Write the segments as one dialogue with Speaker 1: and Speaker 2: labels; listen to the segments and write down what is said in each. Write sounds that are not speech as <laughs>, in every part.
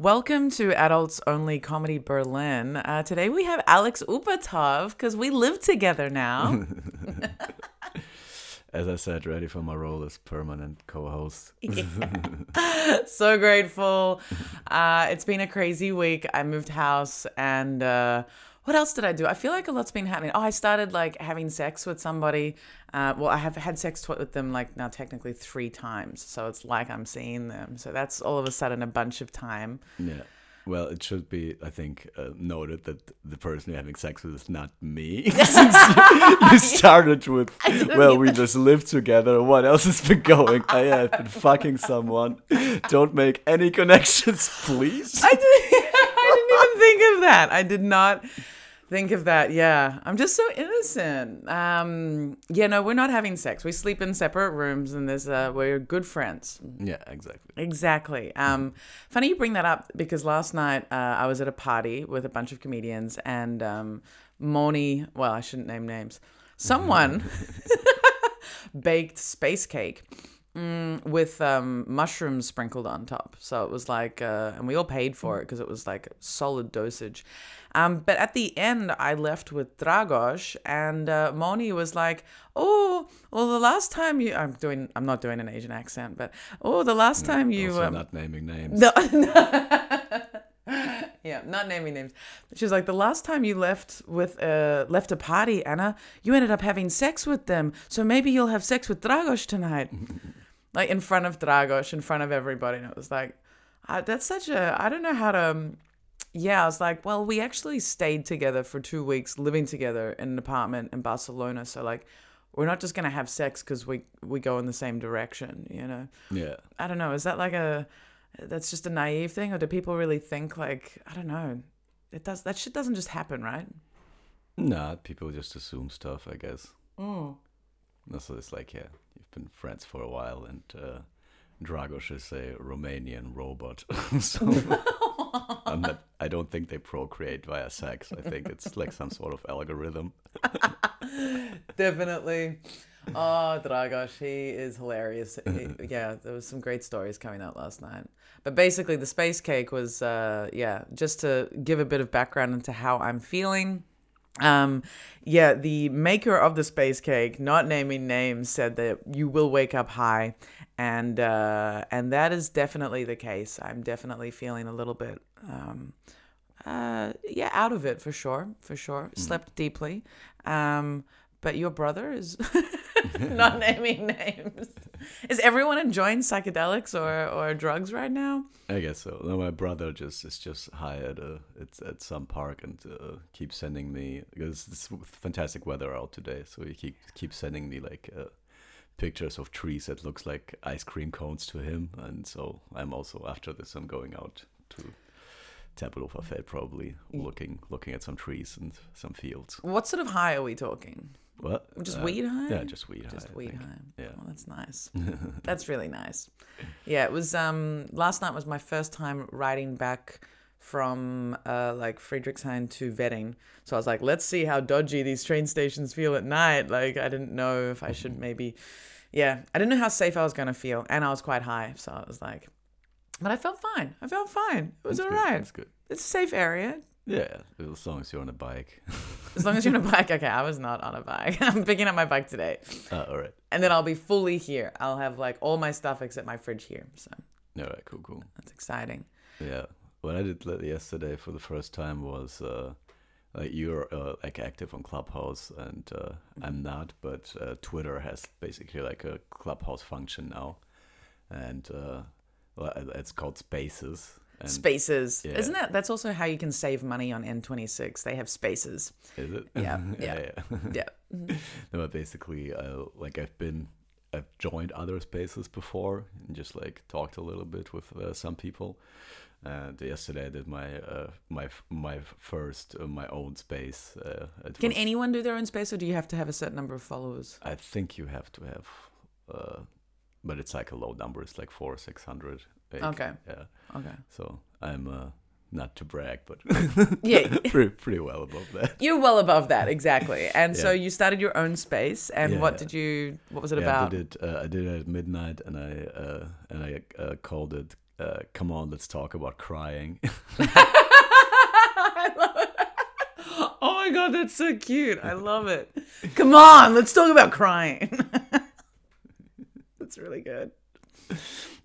Speaker 1: Welcome to Adults Only Comedy Berlin. Uh, today we have Alex Upatov because we live together now. <laughs>
Speaker 2: As I said, ready for my role as permanent co-host. <laughs>
Speaker 1: so grateful. <laughs> Uh, it's been a crazy week. I moved house and uh, what else did I do? I feel like a lot's been happening. Oh, I started like having sex with somebody. Uh, well, I have had sex with them like now technically three times. So it's like I'm seeing them. So that's all of a sudden a bunch of time.
Speaker 2: Yeah. Well, it should be, I think, uh, noted that the person you're having sex with is not me. <laughs> <laughs> Since you, you started with, well, we just lived together. What else has been going? <laughs> I have been fucking someone. Don't make any connections, please.
Speaker 1: I, did, I didn't even think of that. I did not think of that. Yeah, I'm just so innocent. Um, yeah, no, we're not having sex. We sleep in separate rooms, and there's uh, we're good friends.
Speaker 2: Yeah, exactly.
Speaker 1: Exactly. Um, funny you bring that up because last night uh, I was at a party with a bunch of comedians, and um, Moni. Well, I shouldn't name names. Someone <laughs> baked space cake. Mm, with um, mushrooms sprinkled on top. So it was like, uh, and we all paid for it because it was like solid dosage. Um, but at the end, I left with Dragos, and uh, Moni was like, "Oh, well, the last time you, I'm doing, I'm not doing an Asian accent, but oh, the last time you,
Speaker 2: Also
Speaker 1: um,
Speaker 2: not naming names.
Speaker 1: no, <laughs> yeah, not naming names. She's like, the last time you left with uh left a party, Anna, you ended up having sex with them. So maybe you'll have sex with Dragos tonight, <laughs> like in front of Dragos, in front of everybody. And it was like, I, that's such a, I don't know how to. Yeah, I was like, well, we actually stayed together for two weeks, living together in an apartment in Barcelona. So like, we're not just gonna have sex because we we go in the same direction, you know.
Speaker 2: Yeah.
Speaker 1: I don't know. Is that like a that's just a naive thing, or do people really think like I don't know? It does that shit doesn't just happen, right?
Speaker 2: Nah, people just assume stuff, I guess.
Speaker 1: Mm.
Speaker 2: Also, it's like, yeah, you've been friends for a while, and uh, Dragos is a Romanian robot. <laughs> so <laughs> <laughs> I'm not, I don't think they procreate via sex. I think it's like some sort of algorithm. <laughs>
Speaker 1: Definitely. Oh, Dragos, he is hilarious. <laughs> Yeah, there was some great stories coming out last night. But basically, the space cake was, uh, yeah, just to give a bit of background into how I'm feeling. Um, yeah, the maker of the space cake, not naming names, said that you will wake up high, and uh, and that is definitely the case. I'm definitely feeling a little bit, um, uh, yeah, out of it for sure, for sure. Slept deeply, um, but your brother is <laughs> <laughs> not naming names. Is everyone enjoying psychedelics or, or drugs right now?
Speaker 2: I guess so. No, my brother just is just high at a it's at some park and uh, keeps sending me because it's fantastic weather out today. So he keep keeps sending me like uh, pictures of trees that looks like ice cream cones to him. And so I'm also after this I'm going out to Tempelhofer Feld probably looking looking at some trees and some fields.
Speaker 1: What sort of high are we talking?
Speaker 2: What?
Speaker 1: Just
Speaker 2: Uh,
Speaker 1: weed high?
Speaker 2: Yeah, just weed
Speaker 1: Just
Speaker 2: high. I
Speaker 1: weed high.
Speaker 2: Yeah.
Speaker 1: Well, that's nice. <laughs> that's really nice. Yeah, it was. Um, last night was my first time riding back from uh, like Friedrichshain to Wedding. So I was like, let's see how dodgy these train stations feel at night. Like I didn't know if I should <laughs> maybe, yeah, I didn't know how safe I was gonna feel, and I was quite high, so I was like, but I felt fine. I felt fine. It was
Speaker 2: That's good,
Speaker 1: alright.
Speaker 2: That's good.
Speaker 1: It's a safe area.
Speaker 2: Yeah, as long as you're on a bike. <laughs>
Speaker 1: As long as you're on a bike. Okay, I was not on a bike. <laughs> I'm picking up my bike today.
Speaker 2: uh, all right.
Speaker 1: And then I'll be fully here. I'll have like all my stuff except my fridge here. So
Speaker 2: All right. Cool. Cool.
Speaker 1: that's exciting.
Speaker 2: Yeah. What I did yesterday for the first time was uh, like you're uh, like active on Clubhouse and uh, I'm not, but uh, Twitter has basically like a Clubhouse function now, and uh, well, it's called Spaces.
Speaker 1: Spaces.
Speaker 2: yeah.
Speaker 1: Isn't that that's also how you can save money on N26? They have spaces.
Speaker 2: Is it?
Speaker 1: Yeah, <laughs> yeah.
Speaker 2: yeah.
Speaker 1: Yeah. <laughs>
Speaker 2: no, but basically, uh, like I've been, I've joined other spaces before and just like talked a little bit with uh, some people. And yesterday I did my uh, my my first uh, my own space. Uh,
Speaker 1: Can
Speaker 2: was-
Speaker 1: anyone do their own space or do you have to have a certain number of followers?
Speaker 2: I think you have to have, uh, but it's like a low number. It's like four or six hundred.
Speaker 1: Okay.
Speaker 2: Yeah.
Speaker 1: Okay.
Speaker 2: So I'm uh, not to brag, but <laughs>
Speaker 1: Yeah. <laughs>
Speaker 2: pretty pretty well above that.
Speaker 1: You're well above that, exactly. <laughs> And so you started your own space and
Speaker 2: Yeah,
Speaker 1: what
Speaker 2: yeah.
Speaker 1: did you what was it
Speaker 2: yeah,
Speaker 1: about?
Speaker 2: I did it. Uh, I did it at midnight, and I uh, and I uh, called it uh, come on, let's talk about crying.
Speaker 1: I love it. Oh my god, that's so cute. I love it. Come on, let's talk about crying. that's really good.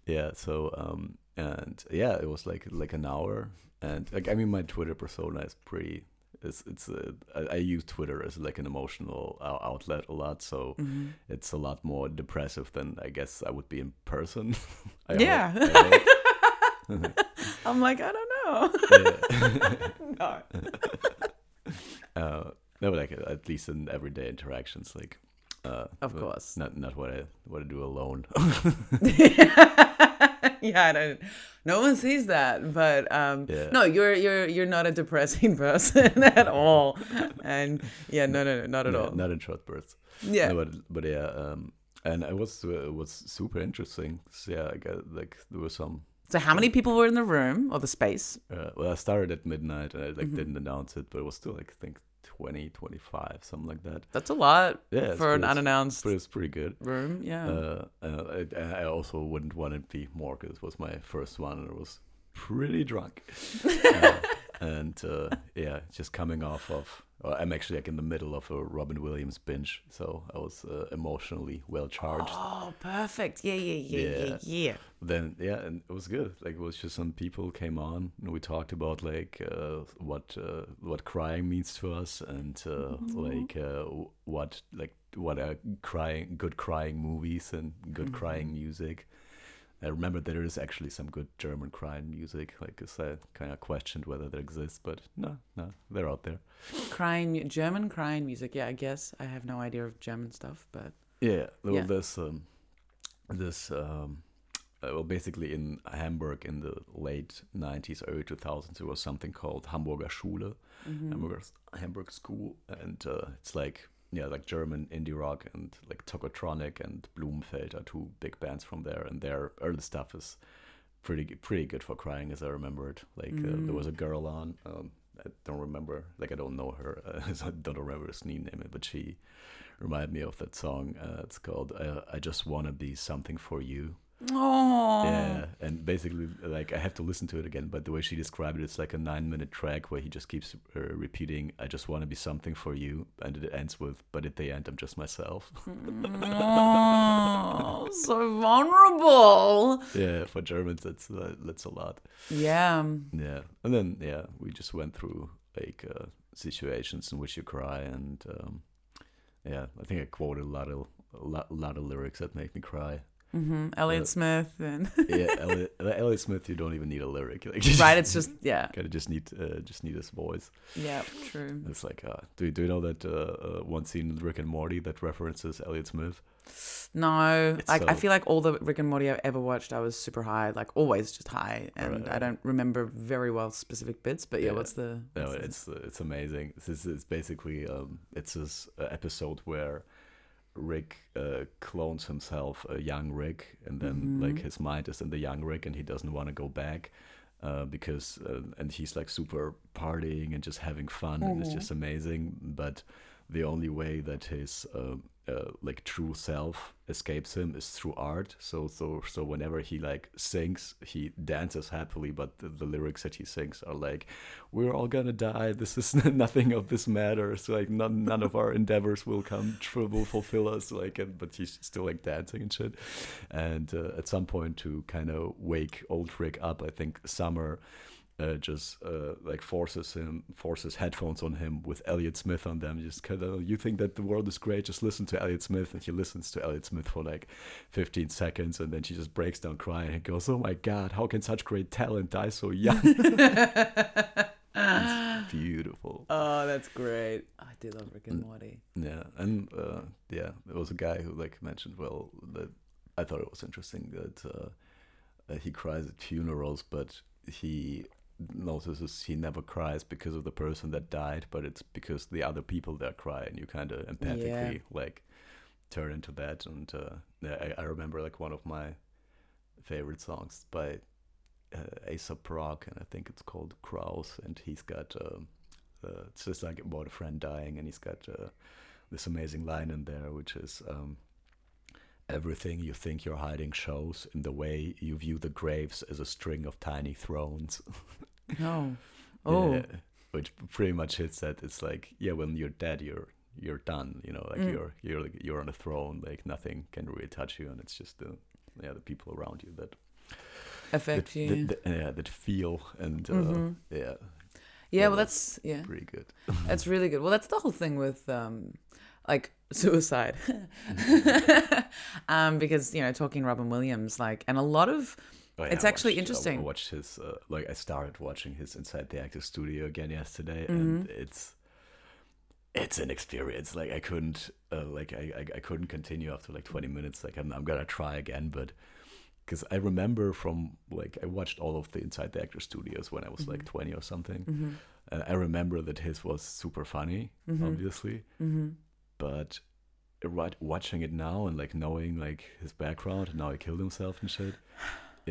Speaker 2: Yeah. So um, and yeah, it was like like an hour, and like I mean, my Twitter persona is pretty. It's it's uh, I, I use Twitter as like an emotional ou- outlet a lot, so
Speaker 1: Mm-hmm.
Speaker 2: it's a lot more depressive than I guess I would be in person. <laughs> Hope-
Speaker 1: Yeah.
Speaker 2: I hope. <laughs>
Speaker 1: I'm like, I don't know. <laughs> No.
Speaker 2: uh, no, but like at least in everyday interactions, like uh,
Speaker 1: Of course.
Speaker 2: not not what I what I do alone. <laughs> <laughs>
Speaker 1: yeah, I don't. No one sees that, but um,
Speaker 2: Yeah.
Speaker 1: no, you're you're you're not a depressing <laughs> person at all, and yeah, no, no, no, not at
Speaker 2: Yeah,
Speaker 1: all.
Speaker 2: not in short bursts.
Speaker 1: yeah,
Speaker 2: No, but but yeah, um, and it was uh, it was super interesting. So, yeah, I got like there were some.
Speaker 1: So how many people were in the room or the space?
Speaker 2: Uh, well, I started at midnight and I like
Speaker 1: Mm-hmm.
Speaker 2: didn't announce it, but it was still like I think 20, 25, something like that.
Speaker 1: That's a lot
Speaker 2: Yeah,
Speaker 1: for an unannounced
Speaker 2: But it's pretty good.
Speaker 1: room. Yeah.
Speaker 2: Uh, uh, I, I also wouldn't want it to be more because it was my first one and I was pretty drunk. <laughs> uh, and uh, yeah, just coming off of. Well, I'm actually like in the middle of a Robin Williams binge, so I was uh, emotionally well charged.
Speaker 1: oh, perfect. Yeah, yeah, yeah, yeah,
Speaker 2: Yeah.
Speaker 1: yeah.
Speaker 2: then yeah and it was good like it was just some people came on and we talked about like uh, what uh, what crying means to us and uh, like uh, what like what are crying good crying movies and good crying music I remember there is actually some good German crying music, Like I said, kind of questioned whether there exists, but no, no, they're out there.
Speaker 1: Crying, German crying music. Yeah, I guess I have no idea of German stuff, but
Speaker 2: Yeah, well,
Speaker 1: Yeah.
Speaker 2: this um, this um, uh, well, basically in Hamburg in the late '90s, early 2000s, there was something called Hamburger Schule, Hamburger Hamburg School, and uh, it's like yeah, like German indie rock and like Tocotronic and Blumfeld are two big bands from there, and their early stuff is pretty pretty good for crying, as I remember it. Like uh, there was a girl on. Um, I don't remember, like I don't know her, <laughs> uh, so I don't remember her name, but she reminded me of that song. Uh, it's called uh, "I Just Wanna Be Something for You."
Speaker 1: Oh,
Speaker 2: Yeah, and basically, like I have to listen to it again, but the way she described it, it's like a nine-minute track where he just keeps uh, repeating, "I just want to be something for you," and it ends with, "But at the end, I'm just myself."
Speaker 1: oh, <laughs> so vulnerable.
Speaker 2: yeah, for Germans, that's uh, that's a lot.
Speaker 1: Yeah.
Speaker 2: Yeah, and then yeah, we just went through like uh, situations in which you cry, and um, yeah, I think I quoted a lot of a lot, a lot of lyrics that make me cry.
Speaker 1: Hmm Elliott
Speaker 2: Yeah.
Speaker 1: Smith and <laughs>
Speaker 2: yeah, Elliott, Elliott Smith, you don't even need a lyric. <laughs> Like, you
Speaker 1: right. It's just yeah,
Speaker 2: kind of just need uh, just need his voice.
Speaker 1: yeah, true.
Speaker 2: It's like, uh, do you, do you know that uh, uh, one scene in Rick and Morty that references Elliott Smith?
Speaker 1: No,
Speaker 2: It's
Speaker 1: like I feel like all the Rick and Morty I've ever watched, I was super high, like always just high, and
Speaker 2: Right,
Speaker 1: I don't remember very well specific bits. But yeah,
Speaker 2: Yeah.
Speaker 1: what's the?
Speaker 2: No,
Speaker 1: what's the-
Speaker 2: it's uh, it's amazing. This is it's basically um, it's this uh, episode where Rick uh, clones himself, a young Rick, and then like his mind is in the young Rick, and he doesn't want to go back uh, because uh, and he's like super partying and just having fun, and it's just amazing. But the only way that his um, uh, like true self escapes him is through art. So so so whenever he like sings, he dances happily, but the, the lyrics that he sings are like, "We're all gonna die. This is <laughs> nothing of this matters. Like none none of our endeavors will come true, will fulfill us. Like, and, but he's still like dancing and shit. And uh, at some point, to kind of wake old Rick up, I think Summer uh, just uh, like forces him forces headphones on him with Elliott Smith on them. Just kind of you think that the world is great, just listen to Elliott Smith, and he listens to Elliott Smith for like 15 seconds, and then she just breaks down crying and goes, "Oh my God, how can such great talent die so young?" <laughs> it's beautiful.
Speaker 1: Oh, that's great. I do love Rick and Morty.
Speaker 2: Yeah, and uh, yeah, there was a guy who like mentioned, well, that I thought it was interesting that uh, he cries at funerals, but he notices he never cries because of the person that died, but it's because the other people that cry, and you kind of empathically like turn into that. And uh, I, I remember like one of my favorite songs by uh, Aesop Rock, and I think it's called Kraus, and he's got. Um, uh, it's just like about a friend dying, and he's got uh, this amazing line in there, which is, um, everything you think you're hiding shows in the way you view the graves as a string of tiny thrones. <laughs>
Speaker 1: No. <laughs> Oh.
Speaker 2: Yeah, which pretty much hits that. It's like, yeah, when you're dead, you're you're done. You know, like
Speaker 1: Mm.
Speaker 2: you're you're like, you're on a throne. Like nothing can really touch you, and it's just the yeah the people around you that
Speaker 1: Affect
Speaker 2: that,
Speaker 1: you.
Speaker 2: that, that- yeah that feel and uh,
Speaker 1: Mhm.
Speaker 2: yeah
Speaker 1: yeah, well,
Speaker 2: that's
Speaker 1: that's yeah,
Speaker 2: pretty good.
Speaker 1: that's really good. Well, that's the whole thing with um, like suicide, <laughs> um, because you know, talking Robin Williams, like, and a lot of
Speaker 2: Oh, yeah,
Speaker 1: It's
Speaker 2: I
Speaker 1: actually
Speaker 2: watched- I
Speaker 1: interesting.
Speaker 2: watched his uh, like I started watching his Inside the Actor Studio again yesterday,
Speaker 1: Mm-hmm.
Speaker 2: and it's it's an experience. Like I couldn't uh, like I, I I couldn't continue after like twenty minutes. Like I'm I'm gonna try again, but because I remember from like I watched all of the Inside the Actor Studios when I was like twenty or something,
Speaker 1: Mm-hmm.
Speaker 2: and I remember that his was super funny, obviously,
Speaker 1: Mm-hmm.
Speaker 2: But. Right, watching it now and like knowing like his background and how he killed himself and shit,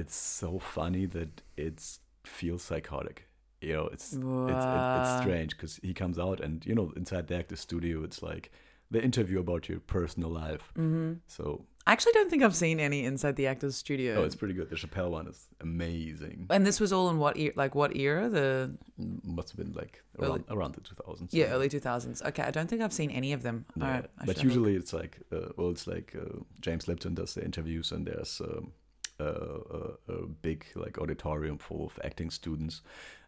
Speaker 2: it's so funny that it feels psychotic. You know, it's it's it, it's strange because he comes out and you know inside the actor studio, it's like the interview about your personal life.
Speaker 1: Mm-hmm.
Speaker 2: So
Speaker 1: I actually don't think I've seen any inside the actors studio.
Speaker 2: oh, it's pretty good. The Chappelle one is amazing.
Speaker 1: and this was all in what year? Like what era? The
Speaker 2: Must have been like
Speaker 1: Early-
Speaker 2: around around the 2000s.
Speaker 1: yeah, early two thousands. Okay, I don't think I've seen any of them. Right,
Speaker 2: but
Speaker 1: a look.
Speaker 2: usually it's like uh, well, it's like uh, James Lipton does the interviews, and there's um, a, a, a big like auditorium full of acting students,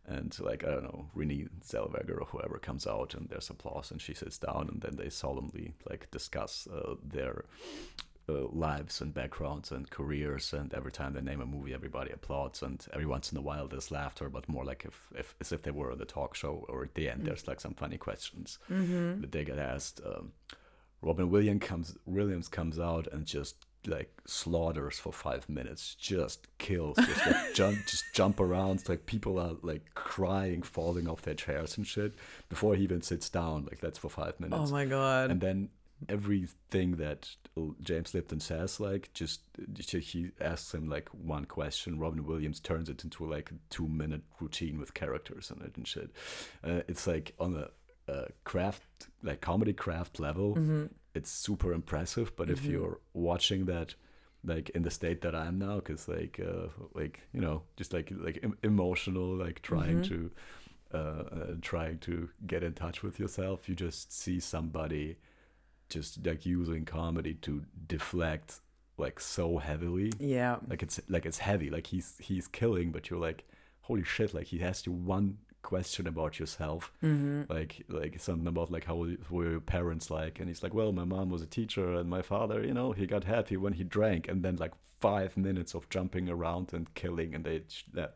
Speaker 2: and like I don't know, Renee Zellweger or whoever comes out, and there's applause, and she sits down, and then they solemnly like discuss uh, their. Uh, lives and backgrounds and careers and every time they name a movie everybody applauds and every once in a while there's laughter but more like if, if as if they were on the talk show or at the end there's like some funny questions
Speaker 1: Mm-hmm.
Speaker 2: that they get asked. Um, Robin Williams comes Williams comes out and just like slaughters for five minutes, just kills, just like <laughs> jump, just jump around. Like people are like crying, falling off their chairs and shit before he even sits down. Like that's for five minutes, Oh
Speaker 1: my god.
Speaker 2: and then everything that James Lipton says, like just he asks him like one question. Robin Williams turns it into like a two minute routine with characters in it and shit. Uh, it's like on a, a craft, like comedy craft level,
Speaker 1: Mm-hmm.
Speaker 2: it's super impressive. But if you're watching that, like in the state that I'm now, because like uh, like you know just like like em- emotional, like trying
Speaker 1: Mhm.
Speaker 2: to. Uh, uh, trying to get in touch with yourself, you just see somebody just like using comedy to deflect like so heavily.
Speaker 1: Yeah.
Speaker 2: like it's like it's heavy. Like he's he's killing but you're like holy shit like he asked you one question about yourself.
Speaker 1: Mm-hmm.
Speaker 2: like like something about like how were your parents like? And he's like well my mom was a teacher and my father you know he got happy when he drank. And then like five minutes of jumping around and killing. And they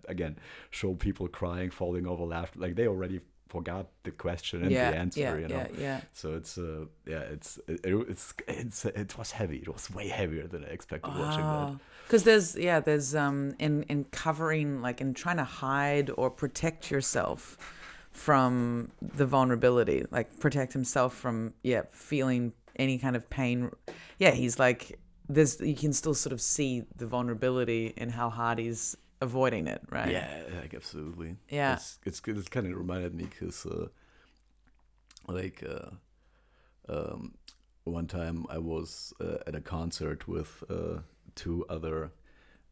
Speaker 2: again show people crying falling over laughter like they already forgot the question and
Speaker 1: yeah.
Speaker 2: the answer
Speaker 1: yeah.
Speaker 2: you know
Speaker 1: Yeah. Yeah.
Speaker 2: so it's uh yeah it's it, it's it's it was heavy it was way heavier than i expected watching that
Speaker 1: Because there's yeah, there's um in in covering like in trying to hide or protect yourself from the vulnerability, like protect himself from yeah feeling any kind of pain. Yeah, he's like there's you can still sort of see the vulnerability in how hard he's avoiding it, right?
Speaker 2: Yeah, like absolutely.
Speaker 1: Yeah.
Speaker 2: it's it's good. It kind of reminded me because, uh, like, uh, um, one time I was uh, at a concert with uh, two other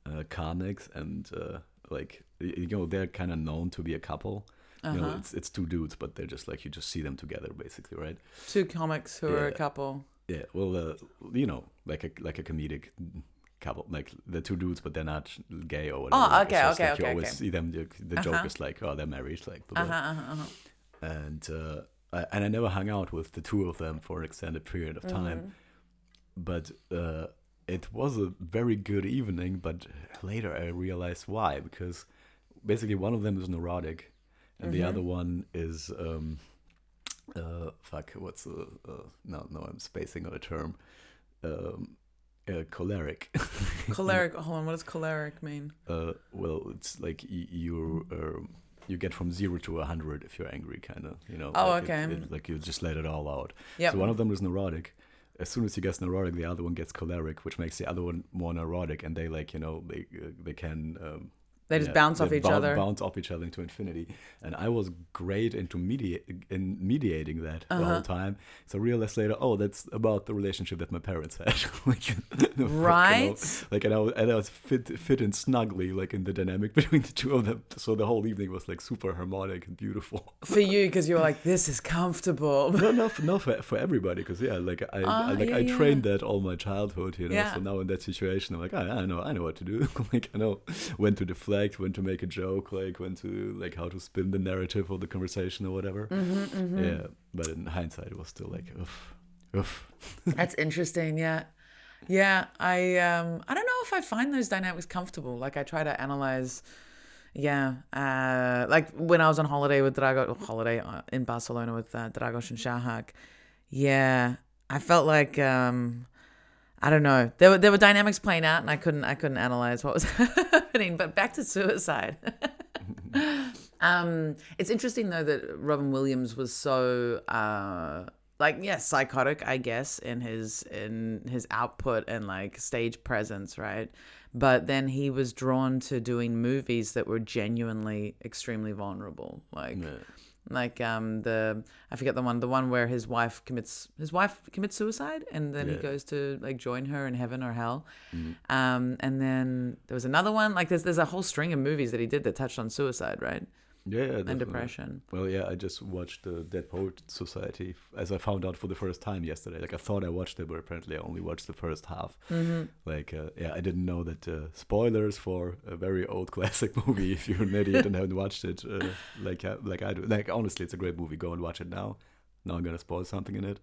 Speaker 2: uh, comics, and uh, like you know they're kind of known to be a couple. You know,
Speaker 1: Uh-huh.
Speaker 2: it's it's two dudes, but they're just like you just see them together, basically, right?
Speaker 1: Two comics who are a couple.
Speaker 2: Yeah, well, uh, you know, like a like a comedic couple, like the two dudes, but they're not gay or whatever.
Speaker 1: Oh,
Speaker 2: It's
Speaker 1: okay,
Speaker 2: just
Speaker 1: okay,
Speaker 2: You always
Speaker 1: okay.
Speaker 2: see them. The, the
Speaker 1: Uh-huh.
Speaker 2: joke is like, oh, they're married, like, blah,
Speaker 1: Uh
Speaker 2: blah.
Speaker 1: huh. Uh-huh, uh-huh.
Speaker 2: and uh, I, and I never hung out with the two of them for an extended period of time,
Speaker 1: Mhm.
Speaker 2: but uh, it was a very good evening. But later I realized why, because basically one of them is neurotic, and the
Speaker 1: Mhm.
Speaker 2: other one is um, uh, fuck, what's the uh, no, no, I'm spacing on a term. Um, uh, choleric. <laughs>
Speaker 1: Choleric. Hold on. What does choleric mean?
Speaker 2: uh, well, it's like y- you um, you get from zero to a hundred if you're angry, kind of. You know.
Speaker 1: Oh,
Speaker 2: like it-
Speaker 1: okay.
Speaker 2: it- like you just let it all out.
Speaker 1: Yeah.
Speaker 2: So one of them is neurotic. As soon as he gets neurotic, the other one gets choleric, which makes the other one more neurotic, and they like you know they uh, they can um,
Speaker 1: They just bounce off each
Speaker 2: boun-
Speaker 1: other.
Speaker 2: Bounce off each other into infinity, and I was great into mediate in mediating that the
Speaker 1: Uh-huh.
Speaker 2: whole time. So I realized later, oh, that's about the relationship that my parents had. <laughs> like, <laughs> you know,
Speaker 1: Right.
Speaker 2: Like, and I was, and I was fit fit in snugly, like in the dynamic <laughs> between the two of them. So the whole evening was like super harmonic and beautiful.
Speaker 1: For you, because you were like, this is comfortable.
Speaker 2: no, no, for, no, for, for everybody, because yeah, like I,
Speaker 1: Ah,
Speaker 2: I like
Speaker 1: yeah,
Speaker 2: I
Speaker 1: yeah.
Speaker 2: trained that all my childhood, you know.
Speaker 1: Yeah.
Speaker 2: So now in that situation, I'm like, I, I know, I know what to do. like I know when to deflect, when to make a joke, like when to like how to spin the narrative of the conversation or whatever.
Speaker 1: Mm-hmm,
Speaker 2: Yeah, but in hindsight, it was still like, oof, oof. <laughs>
Speaker 1: That's interesting. Yeah. Yeah. I um I don't know if I find those dynamics comfortable. Like I try to analyze yeah. Uh like when I was on holiday with Drago holiday uh, in Barcelona with uh, Dragos and Shahak. Yeah. I felt like um I don't know. There were there were dynamics playing out and I couldn't I couldn't analyze what was <laughs> happening. But back to suicide. <laughs> Um, it's interesting though that Robin Williams was so uh like yeah psychotic I guess in his in his output and like stage presence right but then he was drawn to doing movies that were genuinely extremely vulnerable like
Speaker 2: Yeah.
Speaker 1: Like um the I forget the one the one where his wife commits his wife commits suicide and then he goes to like join her in heaven or hell.
Speaker 2: Mhm.
Speaker 1: um and then there was another one like there's there's a whole string of movies that he did that touched on suicide right
Speaker 2: Yeah, yeah,
Speaker 1: and depression
Speaker 2: Well, yeah, I just watched the Dead Poets Society as I found out for the first time yesterday. Like I thought I watched it, but apparently I only watched the first half.
Speaker 1: mm-hmm.
Speaker 2: Like, uh, yeah, I didn't know that. Uh, spoilers for a very old <laughs> classic movie. If you're an idiot and haven't watched it, uh, like uh, like I do. Like honestly, it's a great movie. Go and watch it now. Now I'm gonna spoil something in it.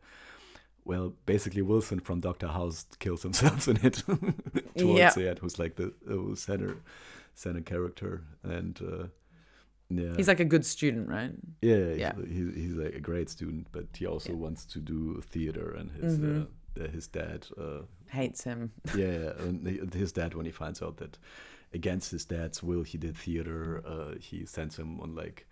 Speaker 2: Well, basically, Wilson from Doctor House kills himself in it <laughs> towards
Speaker 1: Yeah.
Speaker 2: the end. Who's like the uh, center center character, and uh, yeah,
Speaker 1: He's like a good student, right?
Speaker 2: yeah, he's,
Speaker 1: Yeah.
Speaker 2: he's, he's like a great student, but he also
Speaker 1: Yeah.
Speaker 2: wants to do theater, and his
Speaker 1: Mhm.
Speaker 2: uh, uh, his dad, uh,
Speaker 1: Hates him. <laughs>
Speaker 2: yeah, and his dad when he finds out that against his dad's will he did theater, uh, he sends him on like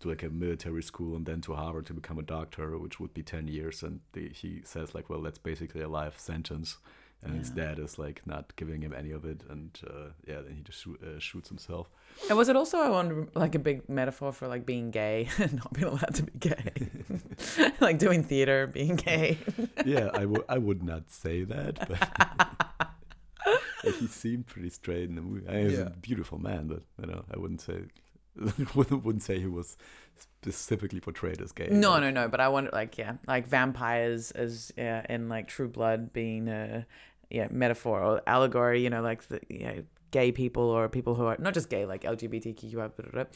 Speaker 2: to like a military school and then to Harvard to become a doctor, which would be ten years, and the, he says like, well, that's basically a life sentence. And his dad is like not giving him any of it, and uh, yeah, then he just shoot, uh, shoots himself.
Speaker 1: And was it also, I wonder, like a big metaphor for like being gay <laughs> and not being allowed to be gay? <laughs> like doing theater, being gay.
Speaker 2: yeah, I would I would not say that, but <laughs> he seemed pretty straight in the movie. I mean, he's
Speaker 1: Yeah.
Speaker 2: a beautiful man, but you know, I wouldn't say <laughs> wouldn't say he was specifically portrayed as gay.
Speaker 1: No, no, no. But I wonder, like, yeah, like vampires as yeah, in like True Blood being a yeah metaphor or allegory. You know, like the yeah, gay people or people who are not just gay, like LGBTQ.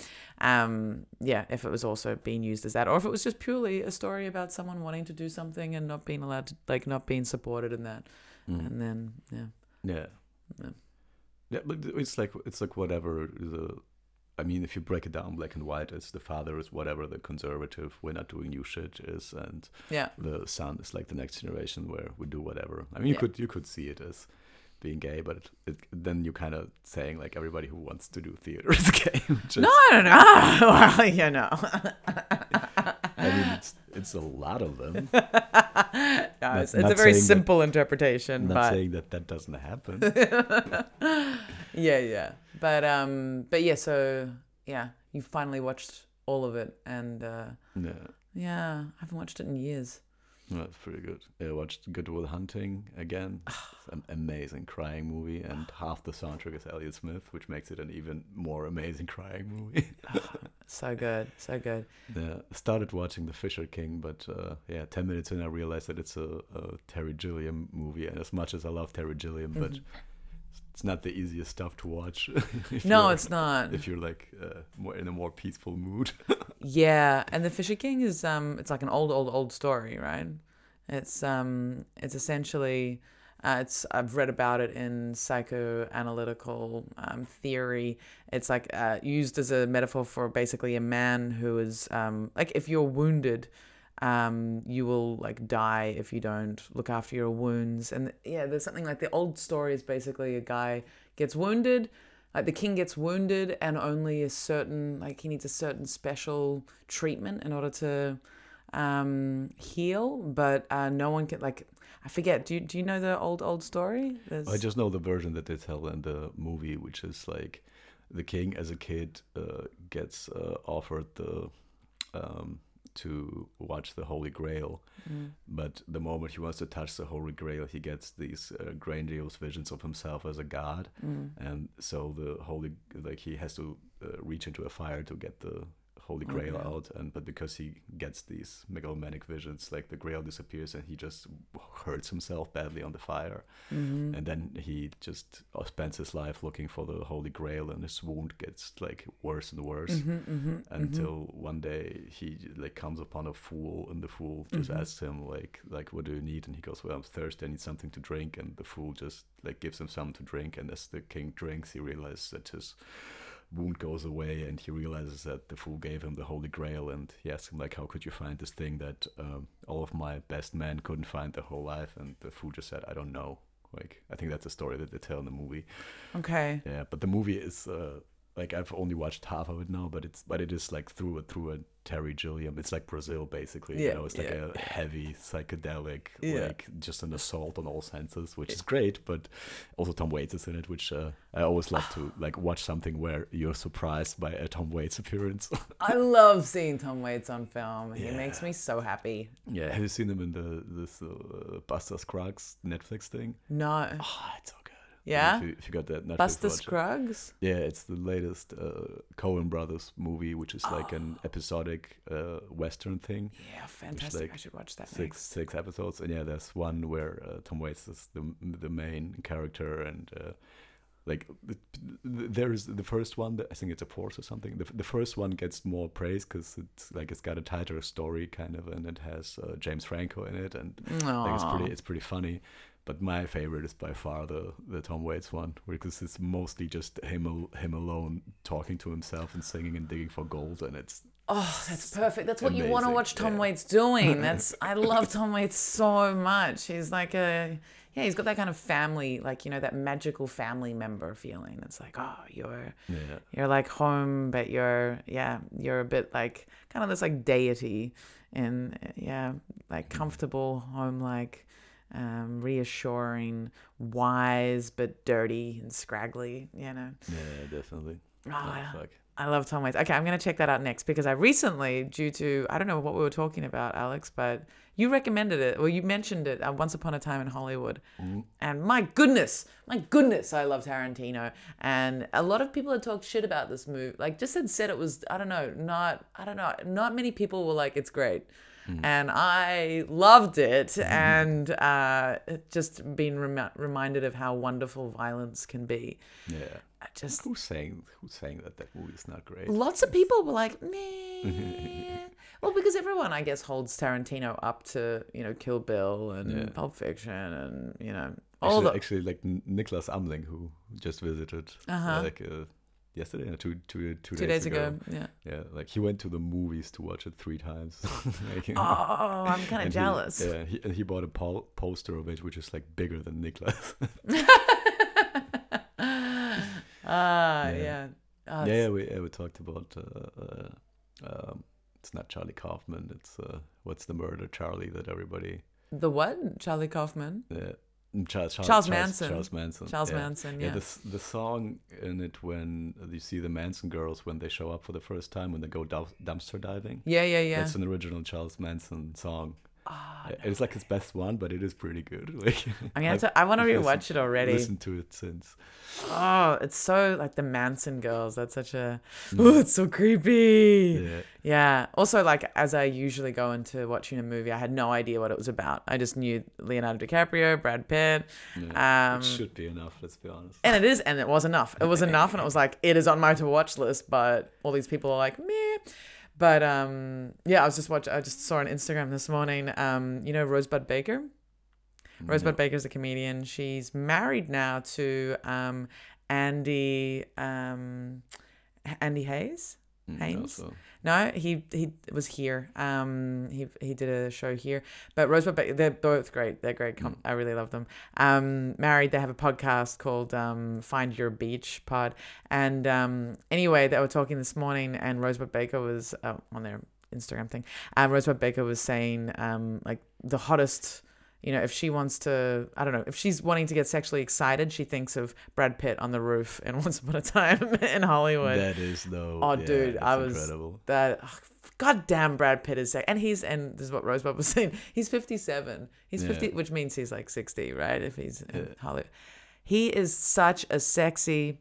Speaker 1: Um, yeah, if it was also being used as that, or if it was just purely a story about someone wanting to do something and not being allowed to, like, not being supported in that,
Speaker 2: mm,
Speaker 1: and then yeah,
Speaker 2: yeah,
Speaker 1: Yeah.
Speaker 2: yeah, but it's like it's like whatever the. I mean, if you break it down black and white, it's the father is whatever the conservative, we're not doing new shit is, and
Speaker 1: yeah,
Speaker 2: the son is like the next generation where we do whatever. I mean, you
Speaker 1: Yeah.
Speaker 2: could you could see it as being gay, but it, it, then you kind of saying like everybody who wants to do theater is <laughs> gay. Is,
Speaker 1: no, no, no. <laughs> well, you know. <laughs>
Speaker 2: I mean, <gasps> it's it's a lot of them. <laughs>
Speaker 1: Yeah, it's, it's
Speaker 2: not
Speaker 1: a very
Speaker 2: saying that-
Speaker 1: simple interpretation,
Speaker 2: not
Speaker 1: but
Speaker 2: saying that that doesn't happen. <laughs>
Speaker 1: yeah, yeah. But um, but yeah. So yeah, you finally watched all of it, and uh,
Speaker 2: yeah,
Speaker 1: yeah, I haven't watched it in years.
Speaker 2: It's pretty good. I watched Good Will Hunting again. <sighs> It's an amazing crying movie, and <sighs> half the soundtrack is Elliott Smith, which makes it an even more amazing crying movie. <laughs>
Speaker 1: So good, so good.
Speaker 2: Yeah, started watching The Fisher King, but uh, yeah, ten minutes in, I realized that it's a, a Terry Gilliam movie, and as much as I love Terry Gilliam, but
Speaker 1: Mhm.
Speaker 2: It's not the easiest stuff to watch. <laughs>
Speaker 1: No, it's not.
Speaker 2: If you're like uh, more in a more peaceful mood. <laughs>
Speaker 1: Yeah, and the Fisher King is um, it's like an old, old, old story, right? It's um, it's essentially, uh, it's I've read about it in psychoanalytical um, theory. It's like uh, used as a metaphor for basically a man who is um, like if you're wounded, um, you will like die if you don't look after your wounds. And yeah, there's something like the old story is basically a guy gets wounded like the king gets wounded and only a certain like he needs a certain special treatment in order to um heal but uh no one can like i forget do you, do you know the old old story There's,
Speaker 2: I just know the version that they tell in the movie, which is like the king as a kid uh, gets uh, offered the um, to watch the Holy Grail,
Speaker 1: Mm.
Speaker 2: but the moment he wants to touch the Holy Grail, he gets these uh, grandiose visions of himself as a god,
Speaker 1: Mm.
Speaker 2: and so the Holy like he has to uh, reach into a fire to get the Holy Grail
Speaker 1: Grail.
Speaker 2: out, and but because he gets these megalomaniac visions, like the Grail disappears, and he just hurts himself badly on the fire,
Speaker 1: Mhm.
Speaker 2: and then he just uh, spends his life looking for the Holy Grail, and his wound gets like worse and worse
Speaker 1: Mhm, mhm,
Speaker 2: until one day he like comes upon a fool, and the fool just
Speaker 1: Mhm.
Speaker 2: asks him like like what do you need, and he goes, well I'm thirsty, I need something to drink, and the fool just like gives him something to drink, and as the king drinks, he realizes that his wound goes away and he realizes that the fool gave him the holy grail and he asks him like how could you find this thing that um, all of my best men couldn't find their whole life? And the fool just said i don't know. Like i think that's a story that they tell in the movie.
Speaker 1: Okay.
Speaker 2: yeah but the movie is uh, like i've only watched half of it now but it's but it is like through a through a terry gilliam it's like brazil basically
Speaker 1: Yeah,
Speaker 2: you know it's like
Speaker 1: yeah.
Speaker 2: a heavy psychedelic
Speaker 1: Yeah.
Speaker 2: like just an assault on all senses which is great but also tom waits is in it which uh, i always love to <sighs> like watch something where you're surprised by a tom waits appearance <laughs>
Speaker 1: I love seeing Tom Waits on film. He makes me so happy.
Speaker 2: yeah have you seen him in the this uh, buster scruggs netflix thing
Speaker 1: No.
Speaker 2: oh it's
Speaker 1: Yeah?
Speaker 2: if you, got that Netflix
Speaker 1: Buster
Speaker 2: watch.
Speaker 1: Scruggs?
Speaker 2: Yeah, it's the latest uh, Coen Brothers movie, which is like an episodic uh, western thing,
Speaker 1: Yeah, fantastic.
Speaker 2: like
Speaker 1: I should watch that
Speaker 2: six
Speaker 1: next.
Speaker 2: six episodes. And yeah, there's one where uh, Tom Waits is the the main character, and uh, like there is the first one. That, I think it's a fourth or something. The, the first one gets more praise because it's like it's got a tighter story kind of, and it has uh, James Franco in it, and like it's pretty it's pretty funny. But my favorite is by far the the Tom Waits one, because it's mostly just him him alone talking to himself and singing and digging for gold, and it's
Speaker 1: Oh, that's perfect. That's what you want to watch Tom
Speaker 2: yeah.
Speaker 1: Waits doing. <laughs> That's I love Tom Waits so much. He's like a yeah, he's got that kind of family, like you know, that magical family member feeling. It's like, oh, you're
Speaker 2: yeah
Speaker 1: you're like home, but you're yeah, you're a bit like kind of this like deity, and yeah, like mm. comfortable, home like, um, reassuring, wise but dirty and scraggly. You know.
Speaker 2: yeah definitely.
Speaker 1: Oh,
Speaker 2: Oh, fuck.
Speaker 1: I love Tom Waits. Okay, I'm going to check that out next because I recently, due to, I don't know what we were talking about, Alex, but you recommended it, Well, you mentioned it uh, once upon a time in Hollywood.
Speaker 2: Mm-hmm.
Speaker 1: And my goodness, my goodness, I love Tarantino. And a lot of people had talked shit about this movie. Like, just had said it was, I don't know, not, I don't know, not many people were like, it's great.
Speaker 2: Mm.
Speaker 1: And I loved it
Speaker 2: Mm-hmm.
Speaker 1: and uh, just being rem- reminded of how wonderful violence can be.
Speaker 2: Yeah.
Speaker 1: I just
Speaker 2: Who's saying who's saying that that movie is not great?
Speaker 1: Lots of people were like, <laughs> meh. well, because everyone, I guess, holds Tarantino up to, you know, Kill Bill and
Speaker 2: Yeah.
Speaker 1: Pulp Fiction and, you know, all
Speaker 2: Actually,
Speaker 1: the.
Speaker 2: actually, like Nicholas Amling, who just visited
Speaker 1: Uh-huh.
Speaker 2: like uh, yesterday, no, two, two, two,
Speaker 1: Two days ago. Yeah.
Speaker 2: Yeah, like he went to the movies to watch it three times. <laughs> like,
Speaker 1: Oh, I'm kind of <laughs>
Speaker 2: he-
Speaker 1: jealous.
Speaker 2: yeah, he, and he bought a po- poster of it, which is like bigger than Nicholas. <laughs>
Speaker 1: Ah,
Speaker 2: Yeah.
Speaker 1: yeah. Oh,
Speaker 2: yeah, yeah, we yeah, we talked about. Uh, uh, um, it's not Charlie Kaufman. It's uh, what's the murder Charlie that everybody.
Speaker 1: The what? Charlie Kaufman?
Speaker 2: Uh, Charles, Charles,
Speaker 1: Charles Manson.
Speaker 2: Charles Manson.
Speaker 1: Charles
Speaker 2: yeah.
Speaker 1: Manson,
Speaker 2: Yeah,
Speaker 1: yeah.
Speaker 2: the the song in it when you see the Manson girls when they show up for the first time when they go dumpster diving.
Speaker 1: Yeah, yeah, yeah.
Speaker 2: That's an original Charles Manson song.
Speaker 1: Ah,
Speaker 2: Uh, it's like his best one, but it is pretty good. <laughs> Like
Speaker 1: gonna
Speaker 2: I've-
Speaker 1: to, I want to rewatch it already.
Speaker 2: Listened to it since.
Speaker 1: Oh, it's so like the Manson girls. That's such a. Oh, it's so creepy.
Speaker 2: Mm. Yeah,
Speaker 1: Yeah. Also, like as I usually go into watching a movie, I had no idea what it was about. I just knew Leonardo DiCaprio, Brad Pitt,
Speaker 2: yeah.
Speaker 1: Um,
Speaker 2: it should be enough. Let's be honest.
Speaker 1: and it is, and it was enough. It was <laughs> enough, and it was like it is on my to watch list. But all these people are like meh. But um, yeah, I was just watching. I just saw on Instagram this morning. Um, you know Rosebud Baker. Rosebud Baker's a comedian. She's married now to um, Andy um, Andy Hayes.
Speaker 2: Mm,
Speaker 1: Haynes?
Speaker 2: also.
Speaker 1: No, he he was here. Um, he he did a show here. But Rosebud, Baker, they're both great. They're great. Com- I really love them. Um, married. They have a podcast called um, Find Your Beach Pod. And um, anyway, they were talking this morning, and Rosebud Baker was uh, on their Instagram thing. Um, Rosebud Baker was saying um, like the hottest you know, if she wants to, I don't know, if she's wanting to get sexually excited, she thinks of Brad Pitt on the roof in <laughs> Once Upon a Time in Hollywood.
Speaker 2: That is though.
Speaker 1: Oh,
Speaker 2: yeah,
Speaker 1: dude, I was-
Speaker 2: incredible.
Speaker 1: that oh, god damn Brad Pitt is and he's and this is what Rosebud was <laughs> saying he's 57 he's 50
Speaker 2: Yeah.
Speaker 1: which means he's like 60 right if he's in
Speaker 2: Yeah.
Speaker 1: Hollywood he is such a sexy